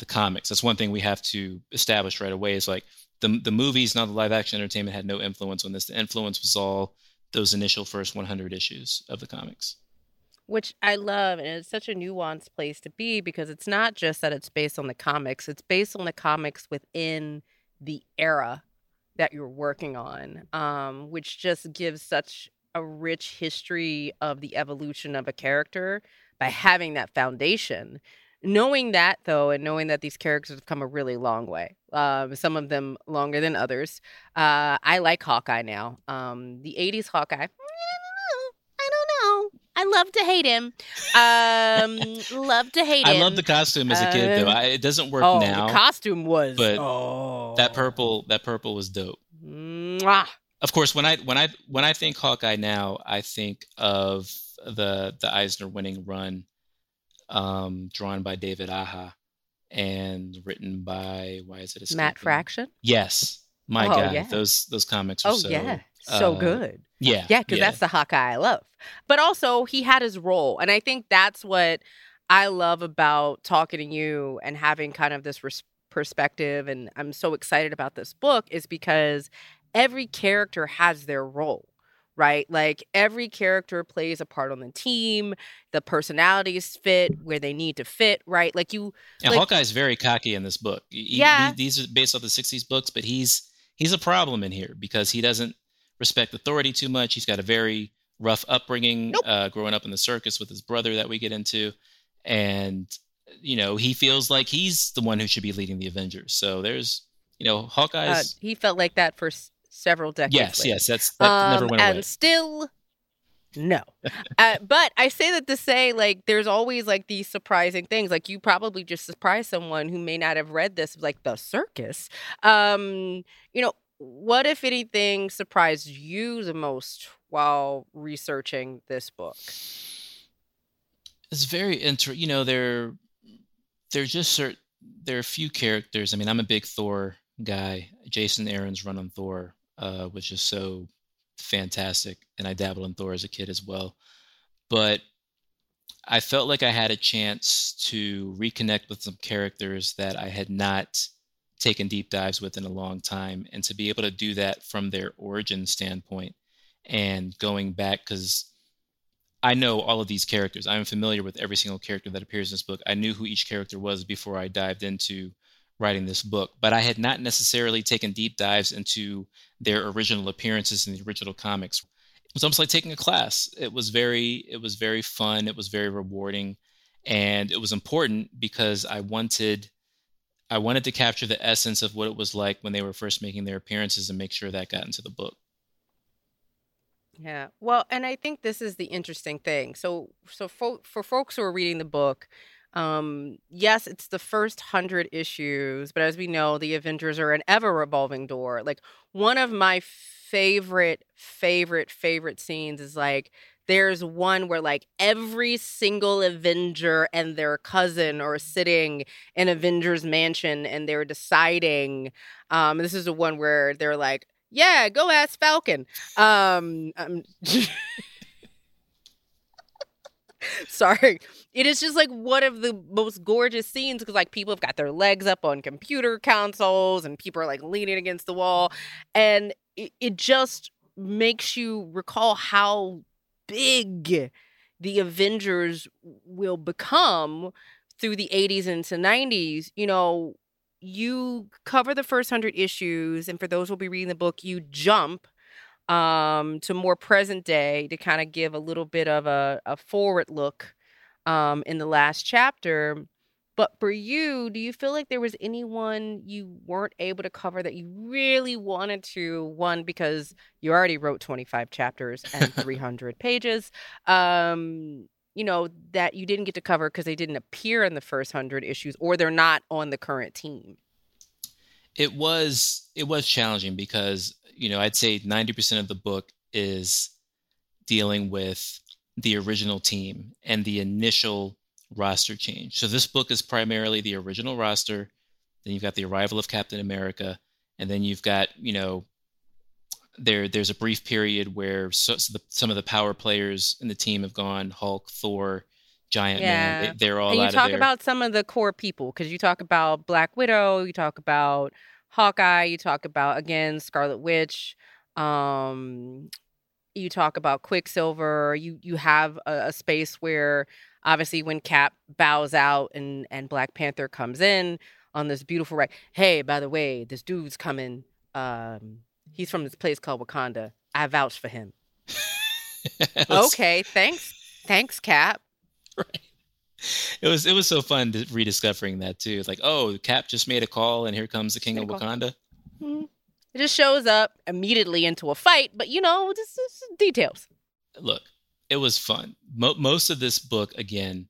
the comics. That's one thing we have to establish right away is like the, the movies, not the live action entertainment, had no influence on this. The influence was all those initial first 100 issues of the comics. Which I love, and it's such a nuanced place to be because it's not just that it's based on the comics, it's based on the comics within the era that you're working on, um, which just gives such a rich history of the evolution of a character by having that foundation. Knowing that, though, and knowing that these characters have come a really long way, um, some of them longer than others. Uh, I like Hawkeye now. Um, the 80s Hawkeye, I don't know. I love to hate him. Um, [laughs] love to hate him. I love the costume as a kid, though. Uh, I, it doesn't work oh, now. the costume was. but oh. that purple, that purple was dope. Mwah. Of course, when I when I when I think Hawkeye now, I think of the the Eisner winning run, um, drawn by David Aja, and written by why is it escaping Matt? Fraction. Yes, my Oh, God, yeah. those those comics are Oh so yeah, so Uh, good. Yeah. Yeah, because that's the Hawkeye I love. But also, he had his role. And I think that's what I love about talking to you and having kind of this res- perspective. And I'm so excited about this book is because every character has their role. Right? Like every character plays a part on the team. The personalities fit where they need to fit, right? Like you And like- Hawkeye's very cocky in this book. He- Yeah. he- these are based off the '60s books, but he's he's a problem in here because he doesn't respect authority too much. He's got a very rough upbringing, Nope. uh, growing up in the circus with his brother that we get into, and you know he feels like he's the one who should be leading the Avengers. So there's you know uh, Hawkeye's. he felt like that for several decades. yes, later. yes, that's that never Um, went and away. still no [laughs] uh, but i say that to say like there's always like these surprising things like you probably just surprised someone who may not have read this like the circus um you know what if anything surprised you the most while researching this book it's very interesting. you know there there's just certain there are a few characters i mean i'm a big thor guy jason aaron's run on thor uh was just so fantastic and i dabbled in thor as a kid as well but i felt like i had a chance to reconnect with some characters that i had not taken deep dives with in a long time and to be able to do that from their origin standpoint and going back because I know all of these characters. I'm familiar with every single character that appears in this book. I knew who each character was before I dived into writing this book, but I had not necessarily taken deep dives into their original appearances in the original comics. It was almost like taking a class. It was very it was very fun, it was very rewarding, and it was important because I wanted I wanted to capture the essence of what it was like when they were first making their appearances and make sure that got into the book. Yeah. Well, and I think this is the interesting thing. So, so fo- for folks who are reading the book, um, yes, it's the first hundred issues, but as we know, the Avengers are an ever revolving door. Like one of my favorite, favorite, favorite scenes is like there's one where like every single Avenger and their cousin are sitting in Avengers Mansion and they're deciding. Um, this is the one where they're like, "Yeah, go ask Falcon." Um, um [laughs] [laughs] sorry. It is just like one of the most gorgeous scenes because like people have got their legs up on computer consoles and people are like leaning against the wall, and it, it just makes you recall how big the Avengers will become through the 80s into 90s. You know, you cover the first 100 issues and for those who'll be reading the book, you jump um to more present day to kind of give a little bit of a, a forward look um in the last chapter. But for you, do you feel like there was anyone you weren't able to cover that you really wanted to? One, because you already wrote 25 chapters and [laughs] 300 pages. Um, you know, that you didn't get to cover because they didn't appear in the first 100 issues or they're not on the current team. it was it was challenging because you know i'd say 90% of the book is dealing with the original team and the initial roster change. So this book is primarily the original roster. Then you've got the arrival of captain america. And then you've got you know there there's a brief period where so, so the, some of the power players in the team have gone hulk thor giant man Yeah. they, they're all and you talk about some of the core people because you talk about Black Widow, you talk about Hawkeye, you talk about again Scarlet Witch, um, you talk about Quicksilver. You you have a, a space where obviously when Cap bows out and and Black Panther comes in on this beautiful right. Hey, by the way, this dude's coming. Um, he's from this place called Wakanda. I vouch for him. [laughs] Okay, thanks, thanks, Cap. [laughs] it was it was so fun to rediscovering that too. It's like, oh, Cap just made a call, and here comes the King of Made a call. Wakanda. Mhm. It just shows up immediately into a fight, but you know, just, just details. Look, it was fun. Mo- most of this book, again,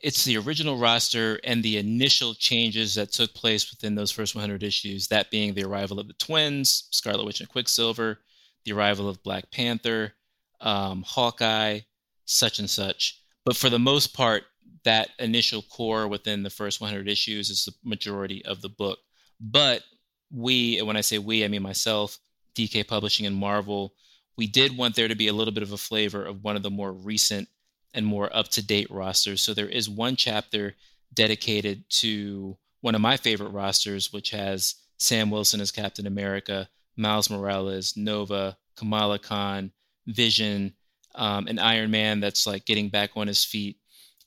it's the original roster and the initial changes that took place within those first 100 issues. That being the arrival of the twins, Scarlet Witch and Quicksilver, the arrival of Black Panther, um, Hawkeye, such and such. But for the most part, that initial core within the first 100 issues is the majority of the book. But we, and when I say we, I mean myself, DK Publishing and Marvel, we did want there to be a little bit of a flavor of one of the more recent and more up to date rosters. So there is one chapter dedicated to one of my favorite rosters, which has Sam Wilson as Captain America, Miles Morales, Nova, Kamala Khan, Vision, um, and Iron Man that's like getting back on his feet.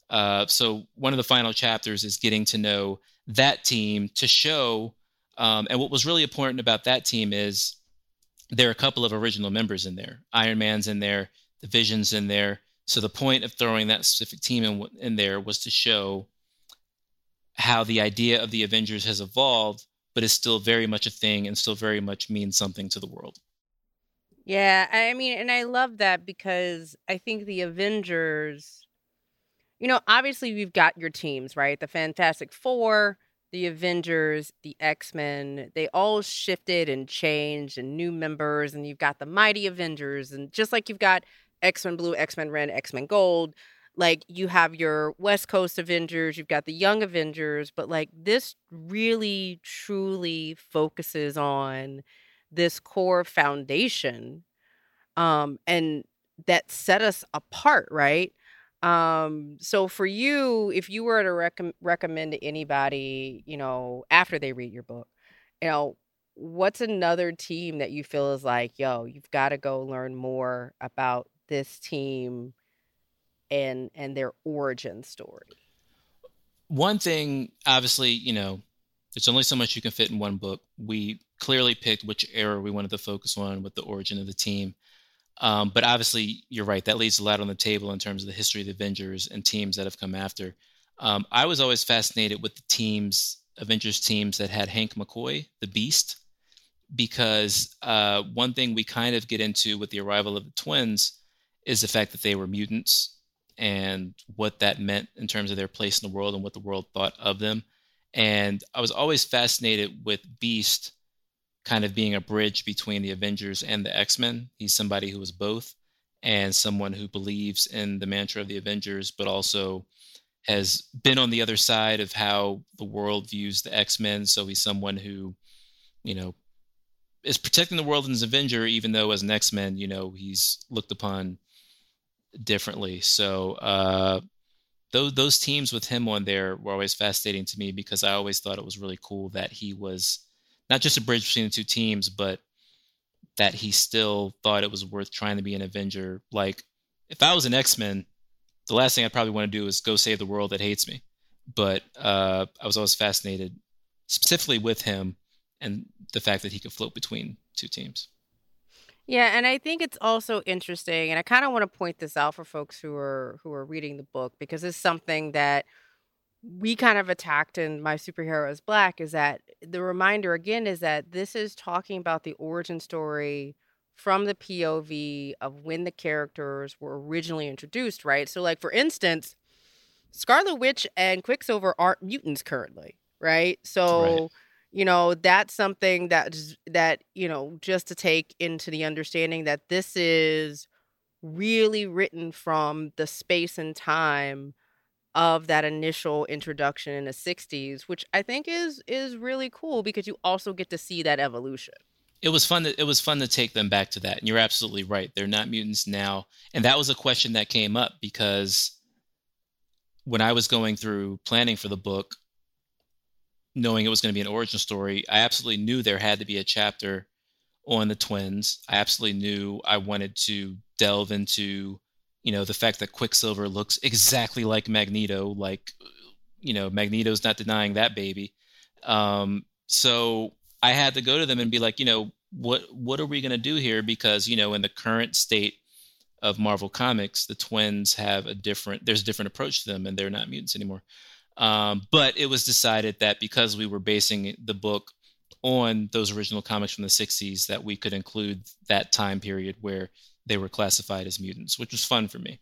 Uh, so one of the final chapters is getting to know that team to show. Um, and what was really important about that team is there are a couple of original members in there. Iron Man's in there, the Vision's in there. So the point of throwing that specific team in, in there was to show how the idea of the Avengers has evolved, but is still very much a thing and still very much means something to the world. Yeah, I mean, and I love that because I think the Avengers, you know, obviously you've got your teams, right? The Fantastic Four, the Avengers, the X Men, they all shifted and changed and new members, and you've got the Mighty Avengers, and just like you've got X Men Blue, X Men Red, X Men Gold, like you have your West Coast Avengers, you've got the Young Avengers, but like this really truly focuses on this core foundation um and that set us apart, right? Um, so for you, if you were to rec- recommend to anybody, you know, after they read your book, you know, what's another team that you feel is like, yo, you've got to go learn more about this team and and their origin story? One thing, obviously, you know, there's only so much you can fit in one book. We clearly picked which era we wanted to focus on with the origin of the team. Um, but obviously, you're right. That leaves a lot on the table in terms of the history of the Avengers and teams that have come after. Um, I was always fascinated with the teams, Avengers teams that had Hank McCoy, the Beast, because uh, one thing we kind of get into with the arrival of the twins is the fact that they were mutants and what that meant in terms of their place in the world and what the world thought of them. And I was always fascinated with Beast kind of being a bridge between the Avengers and the X Men. He's somebody who is both and someone who believes in the mantra of the Avengers, but also has been on the other side of how the world views the X Men. So he's someone who, you know, is protecting the world as an Avenger, even though as an X Men, you know, he's looked upon differently. So uh, those those teams with him on there were always fascinating to me because I always thought it was really cool that he was not just a bridge between the two teams, but that he still thought it was worth trying to be an Avenger. Like, if I was an X Men, the last thing I'd probably want to do is go save the world that hates me. But uh, I was always fascinated, specifically with him and the fact that he could float between two teams. Yeah, and I think it's also interesting, and I kind of want to point this out for folks who are who are reading the book because it's something that we kind of attacked in my superhero is black is that the reminder again is that this is talking about the origin story from the POV of when the characters were originally introduced, right? So like for instance, Scarlet Witch and Quicksilver aren't mutants currently, right? So right. You know, that's something that that, you know, just to take into the understanding that this is really written from the space and time of that initial introduction in the 60s which i think is is really cool because you also get to see that evolution. It was fun to, it was fun to take them back to that and you're absolutely right they're not mutants now and that was a question that came up because when i was going through planning for the book knowing it was going to be an origin story i absolutely knew there had to be a chapter on the twins. I absolutely knew i wanted to delve into you know the fact that quicksilver looks exactly like magneto like you know magneto's not denying that baby. Um, so i had to go to them and be like you know what what are we going to do here? Because you know in the current state of marvel comics the twins have a different there's a different approach to them and they're not mutants anymore um, but it was decided that because we were basing the book on those original comics from the 60s that we could include that time period where they were classified as mutants, which was fun for me.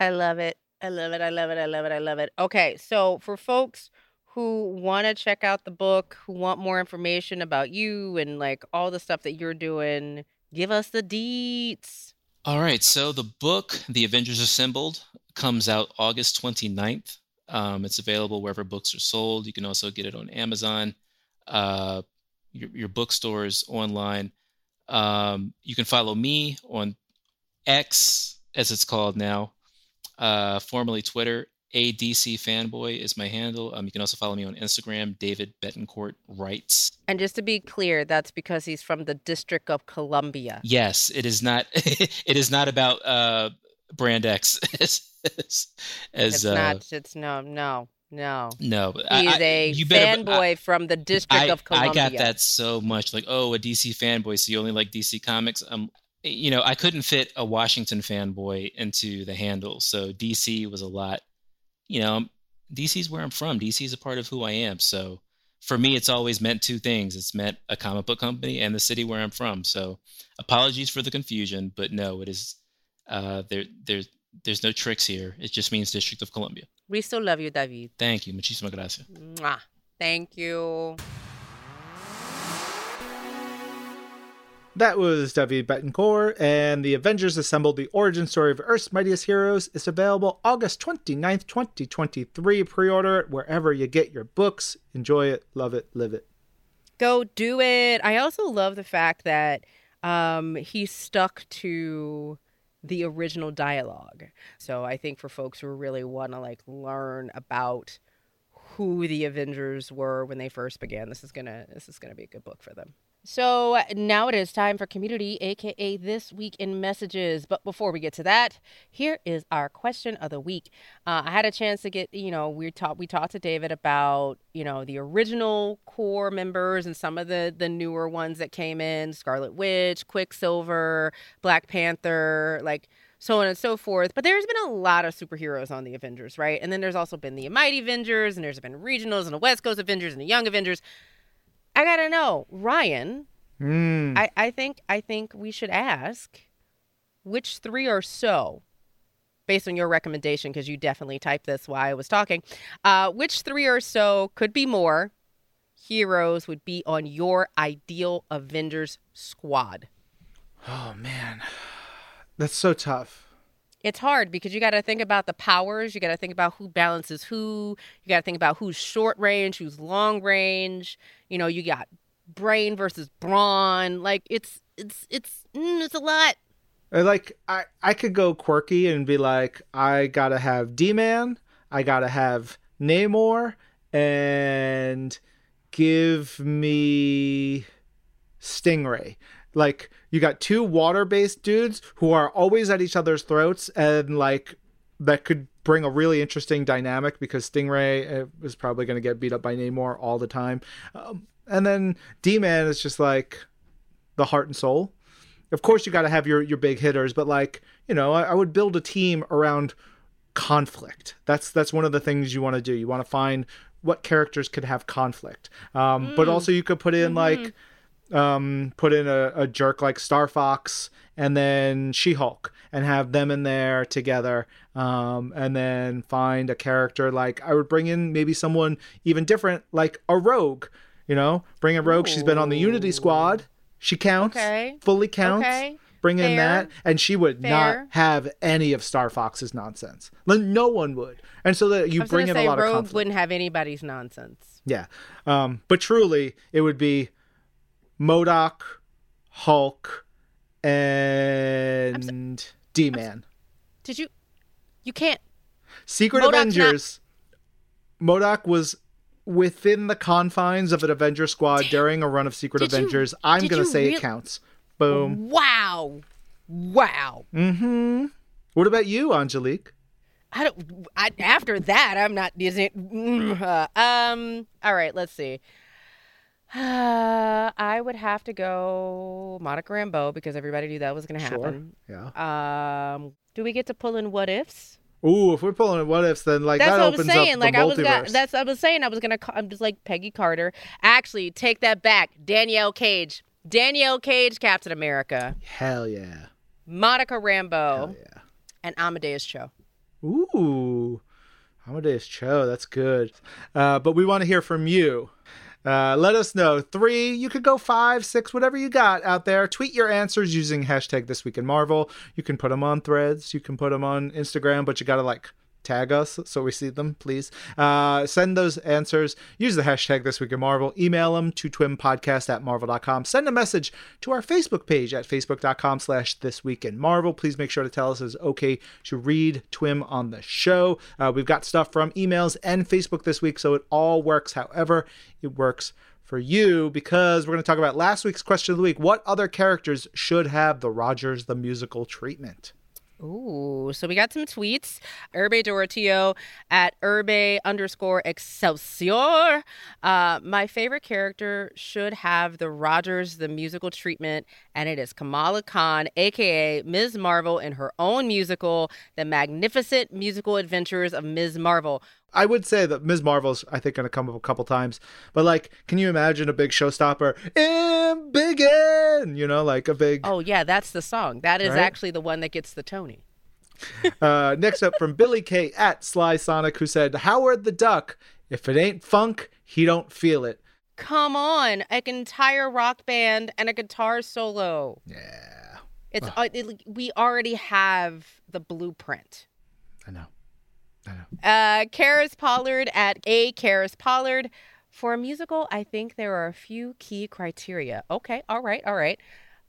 I love it. I love it. I love it. I love it. I love it. Okay, so for folks who want to check out the book, who want more information about you and like all the stuff that you're doing, give us the deets. All right, so the book, The Avengers Assembled, comes out August 29th. Um, it's available wherever books are sold. You can also get it on Amazon, uh, your, your bookstores, online. Um, you can follow me on X, as it's called now, uh, formerly Twitter. ADC fanboy is my handle. Um, you can also follow me on Instagram. David Betancourt writes. And just to be clear, that's because he's from the District of Columbia. Yes, it is not. [laughs] it is not about uh, Brand X. as, as, It's uh, not. It's no, no, no. No, He is a you better- fanboy from the District I, of I got that so much. Like, oh, a DC fanboy, so you only like DC comics. Um, you know, I couldn't fit a Washington fanboy into the handle, so DC was a lot. You know, DC's where I'm from. DC is a part of who I am. So for me, it's always meant two things. It's meant a comic book company and the city where I'm from. So apologies for the confusion, but no, it is. Uh, there, there's, there's no tricks here. It just means District of Columbia. We still love you, David. Thank you, muchísimas gracias. Mwah. Thank you. That was David Betancourt, and the Avengers Assembled the Origin Story of Earth's Mightiest Heroes is available August 29th, 2023. Pre order it wherever you get your books. Enjoy it, love it, live it. Go do it. I also love the fact that um, he stuck to the original dialogue. So I think for folks who really want to like learn about who the Avengers were when they first began, this is gonna this is gonna be a good book for them. So now it is time for community, aka this week in messages. But before we get to that, here is our question of the week. Uh, I had a chance to get, you know, we talked we talked to David about, you know, the original core members and some of the the newer ones that came in, Scarlet Witch, Quicksilver, Black Panther, like so on and so forth. But there's been a lot of superheroes on the Avengers, right? And then there's also been the Mighty Avengers, and there's been regionals and the West Coast Avengers and the Young Avengers. I gotta know, Ryan. Mm. I, I think I think we should ask which three or so, based on your recommendation, because you definitely typed this while I was talking. Uh, which three or so could be more heroes would be on your ideal Avengers squad? Oh, man. That's so tough. It's hard because you got to think about the powers. You got to think about who balances who. You got to think about who's short range, who's long range. You know, you got brain versus brawn. Like it's it's it's mm, it's a lot. Like I I could go quirky and be like I gotta have D Man, I gotta have Namor, and give me Stingray. Like you got two water-based dudes who are always at each other's throats, and like that could bring a really interesting dynamic because Stingray uh, is probably going to get beat up by Namor all the time, um, and then D Man is just like the heart and soul. Of course you got to have your your big hitters but like you know I, I would build a team around conflict. That's that's one of the things you want to do. You want to find what characters could have conflict. Um, but also you could put in like um, put in a, a jerk like star fox and then she-hulk and have them in there together um, and then find a character like i would bring in maybe someone even different like a rogue you know? Bring a rogue she's been on the unity squad. She counts Okay. fully counts. Okay. bring in that and she would Fair. not have any of star fox's nonsense. Like, no one would. And so that you bring in say a lot of Rogue wouldn't have anybody's nonsense. yeah. Um, but truly it would be MODOK hulk and d-man Did you? You can't. secret MODOK's not- avengers MODOK was within the confines of an avenger squad during a run of secret Did you- avengers i'm gonna say it counts boom Wow. Wow. mm-hmm what about you angelique I don't. I, after that, I'm not. Is it? mm, uh, um. All right. Let's see. Uh, [sighs] I would have to go Monica Rambeau because everybody knew that was going to Sure. happen. yeah Um. Do we get to pull in what ifs? Ooh, if we're pulling what ifs, then like That's that what I was saying. Like I was. that's. I was saying. I was gonna. ca- I'm just like Peggy Carter. Actually, take that back. Danielle Cage. Danielle Cage, Captain America. Hell yeah. Monica Rambeau yeah. and Amadeus Cho. Ooh, Amadeus Cho, that's good. Uh, but we want to hear from you. Uh, let us know. Three, you could go five, six, whatever you got out there. Tweet your answers using hashtag This Week in Marvel. You can put them on Threads. You can put them on Instagram, but you got to like tag us so we see them, please. Uh, send those answers. Use the hashtag This Week in Marvel. Email them to twimpodcast at marvel.com. Send a message to our Facebook page at facebook.com slash This Week in Marvel. Please make sure to tell us it's okay to read Twim on the show. Uh, we've got stuff from emails and Facebook this week, so it all works however it works for you because we're going to talk about last week's question of the week. What other characters should have the Rogers the Musical treatment? Ooh, so we got some tweets. Urbe Dorotio at Urbe underscore Excelsior. Uh, my favorite character should have the Rogers the musical treatment, and it is Kamala Khan, aka Ms. Marvel, in her own musical, The Magnificent Musical Adventures of Ms. Marvel. I would say that Ms. Marvel's, I think, going to come up a couple times. But, like, can you imagine a big showstopper? In Begin! You know, like a big. Oh, yeah, that's the song. That is Right? actually the one that gets the Tony. [laughs] Uh, next up from Billy K at Sly Sonic, who said, Howard the Duck, if it ain't funk, he don't feel it. Come on, an entire rock band and a guitar solo. Yeah, It's uh, it, we already have the blueprint. I know. Uh, Karis Pollard at a Karis Pollard. For a musical, I think there are a few key criteria. Okay, all right, all right.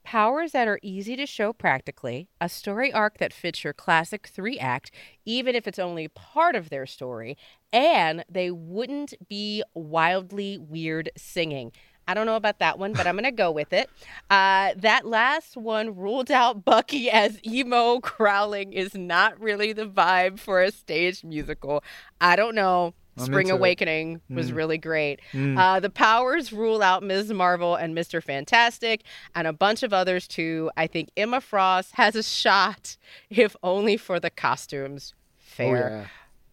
Powers that are easy to show practically, a story arc that fits your classic three act, even if it's only part of their story, and they wouldn't be wildly weird singing. I don't know about that one, but I'm going to go with it. Uh, that last one ruled out Bucky as emo growling is not really the vibe for a stage musical. I don't know. I'm Spring into it. Awakening was Mm. really great. Mm. Uh, the Powers rule out Ms. Marvel and Mr. Fantastic, and a bunch of others too. I think Emma Frost has a shot, if only for the costumes. Fair. Oh, yeah.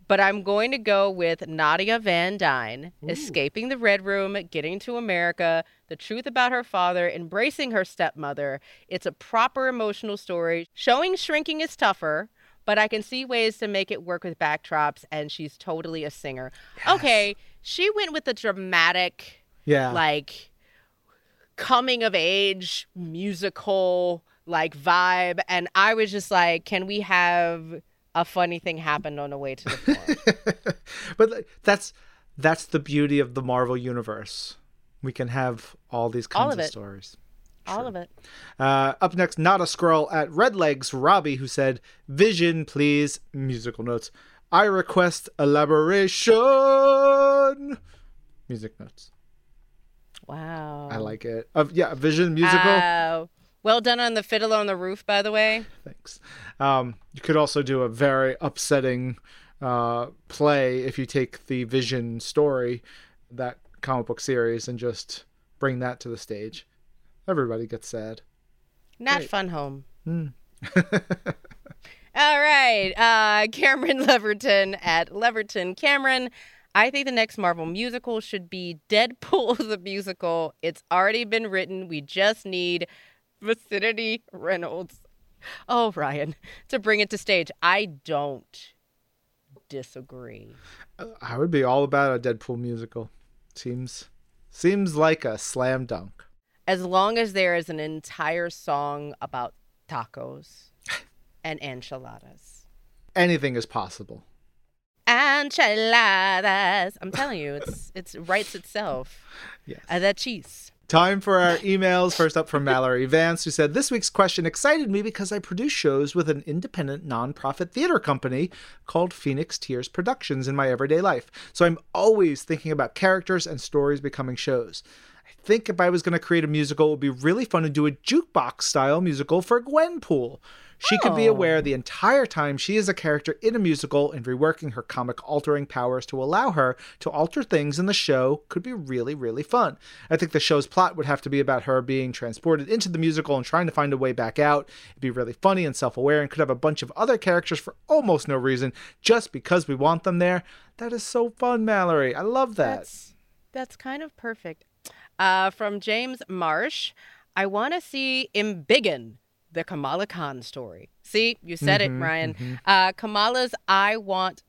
But I'm going to go with Nadia Van Dyne, escaping the Red Room, getting to America, the truth about her father, embracing her stepmother. It's a proper emotional story. Showing shrinking is tougher, but I can see ways to make it work with backdrops, and she's totally a singer. Okay, she went with the dramatic, Yeah. like, coming of age musical like vibe and i was just like can we have a funny thing happened on the way to the [laughs] floor but that's that's the beauty of the Marvel universe. We can have all these All kinds of of, it. stories. all of it Uh, up next, not a scroll at Red Legs Robbie, who said, "Vision, please." Musical notes. I request elaboration. Music notes. wow I like it. Uh, yeah, Vision musical. Wow. Well done on the fiddle on the roof by the way Thanks. Um, you could also do a very upsetting uh, play if you take the Vision story, that comic book series, and just bring that to the stage. Everybody gets sad. not Great. fun home Hmm. [laughs] all right uh cameron [laughs] leverton at leverton cameron I think the next Marvel musical should be Deadpool [laughs] the musical. It's already been written. We just need Vicinity Reynolds. Oh, Ryan, to bring it to stage. I don't disagree. I would be all about a Deadpool musical. Seems seems like a slam dunk. As long as there is an entire song about tacos [laughs] and enchiladas. Anything is possible. Enchiladas. I'm telling you, it's it's writes itself. [laughs] Yes. Uh, that cheese. Time for our emails. First up from Mallory Vance, who said, This week's question excited me because I produce shows with an independent nonprofit theater company called Phoenix Tears Productions in my everyday life. So I'm always thinking about characters and stories becoming shows. I think if I was going to create a musical, it would be really fun to do a jukebox style musical for Gwenpool. She could be Oh. aware the entire time she is a character in a musical and reworking her comic altering powers to allow her to alter things in the show could be really, really fun. I think the show's plot would have to be about her being transported into the musical and trying to find a way back out. It'd be really funny and self aware and could have a bunch of other characters for almost no reason just because we want them there. That is so fun, Mallory. I love that. That's that's kind of perfect. Uh, from James Marsh, I want to see Embiggen, the Kamala Khan story. See, you said Mhm, it, Ryan. Uh, Kamala's I Want.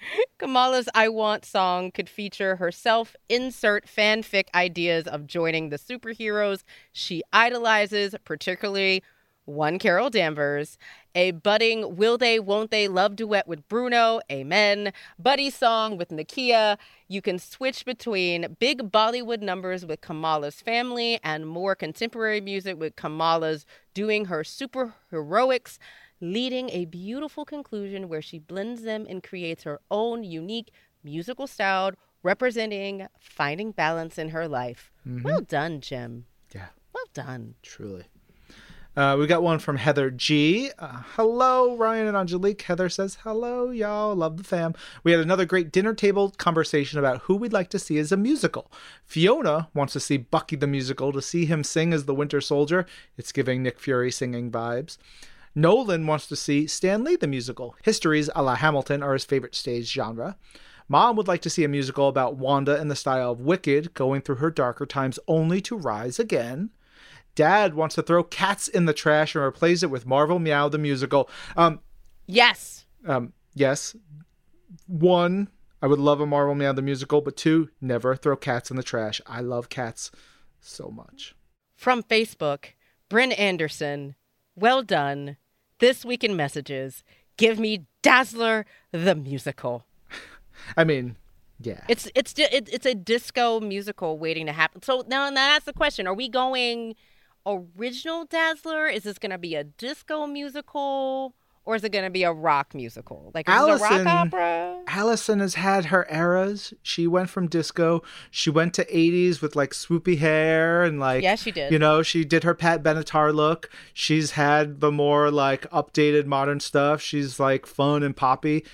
[laughs] Kamala's I Want song could feature herself insert fanfic ideas of joining the superheroes she idolizes, particularly one Carol Danvers, a budding Will They, Won't They love duet with Bruno, Amen, buddy song with Nakia. You can switch between big Bollywood numbers with Kamala's family and more contemporary music with Kamala's doing her super heroics, leading a beautiful conclusion where she blends them and creates her own unique musical style, representing finding balance in her life. Mm-hmm. Well done, Jim. Yeah, Well done. truly. Uh, we got one from Heather G. Uh, hello, Ryan and Angelique. Heather says, Hello, y'all. Love the fam. We had another great dinner table conversation about who we'd like to see as a musical. Fiona wants to see Bucky the musical to see him sing as the Winter Soldier. It's giving Nick Fury singing vibes. Nolan wants to see Stan Lee the musical. Histories a la Hamilton are his favorite stage genre. Mom would like to see a musical about Wanda in the style of Wicked, going through her darker times only to rise again. Dad wants to throw cats in the trash and replace it with Marvel Meow the musical. Um, Yes. um, yes. One, I would love a Marvel Meow the musical, but two, never throw cats in the trash. I love cats so much. From Facebook, Bryn Anderson. Well done. This week in messages. Give me Dazzler the musical. I mean, yeah. It's it's it's a disco musical waiting to happen. So now, now that's the question: Are we going original Dazzler? Is this going to be a disco musical, or is it going to be a rock musical? Like is it a rock opera? Alison has had her eras. She went from disco. She went to 80s with like swoopy hair and like Yeah, she did. You know, she did her Pat Benatar look. She's had the more like updated modern stuff. She's like fun and poppy.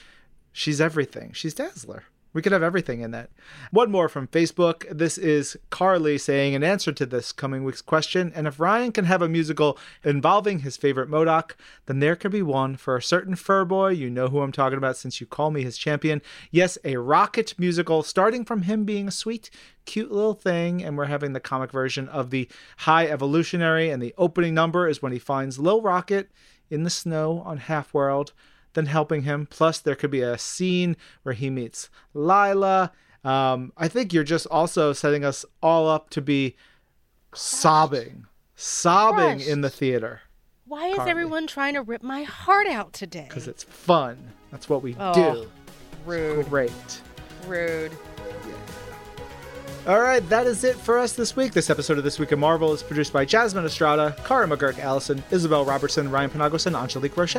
She's everything. She's Dazzler. We could have everything in that. One more from Facebook. This is Carly saying an answer to this coming week's question. And if Ryan can have a musical involving his favorite MODOK, then there could be one for a certain fur boy. You know who I'm talking about since you call me his champion. Yes, a rocket musical starting from him being a sweet, cute little thing. And we're having the comic version of the High Evolutionary. And the opening number is when he finds Lil Rocket in the snow on Half World than helping him. Plus, there could be a scene where he meets Lila. Um, I think you're just also setting us all up to be sobbing, sobbing Crushed. in the theater Why is Carly. everyone trying to rip my heart out today? because it's fun. That's what we Oh, do. rude, Great. rude. All right, that is it for us this week. This episode of This Week in Marvel is produced by Jasmine Estrada, Cara McGurk Allison, Isabel Robertson, Ryan Penagos, and Angelique Roche.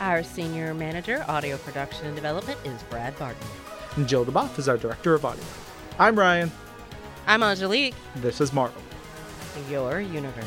Our senior manager, audio production and development, is Brad Barton. And Jill DeBoff is our director of audio. I'm Ryan. I'm Angelique, This is Marvel. your universe.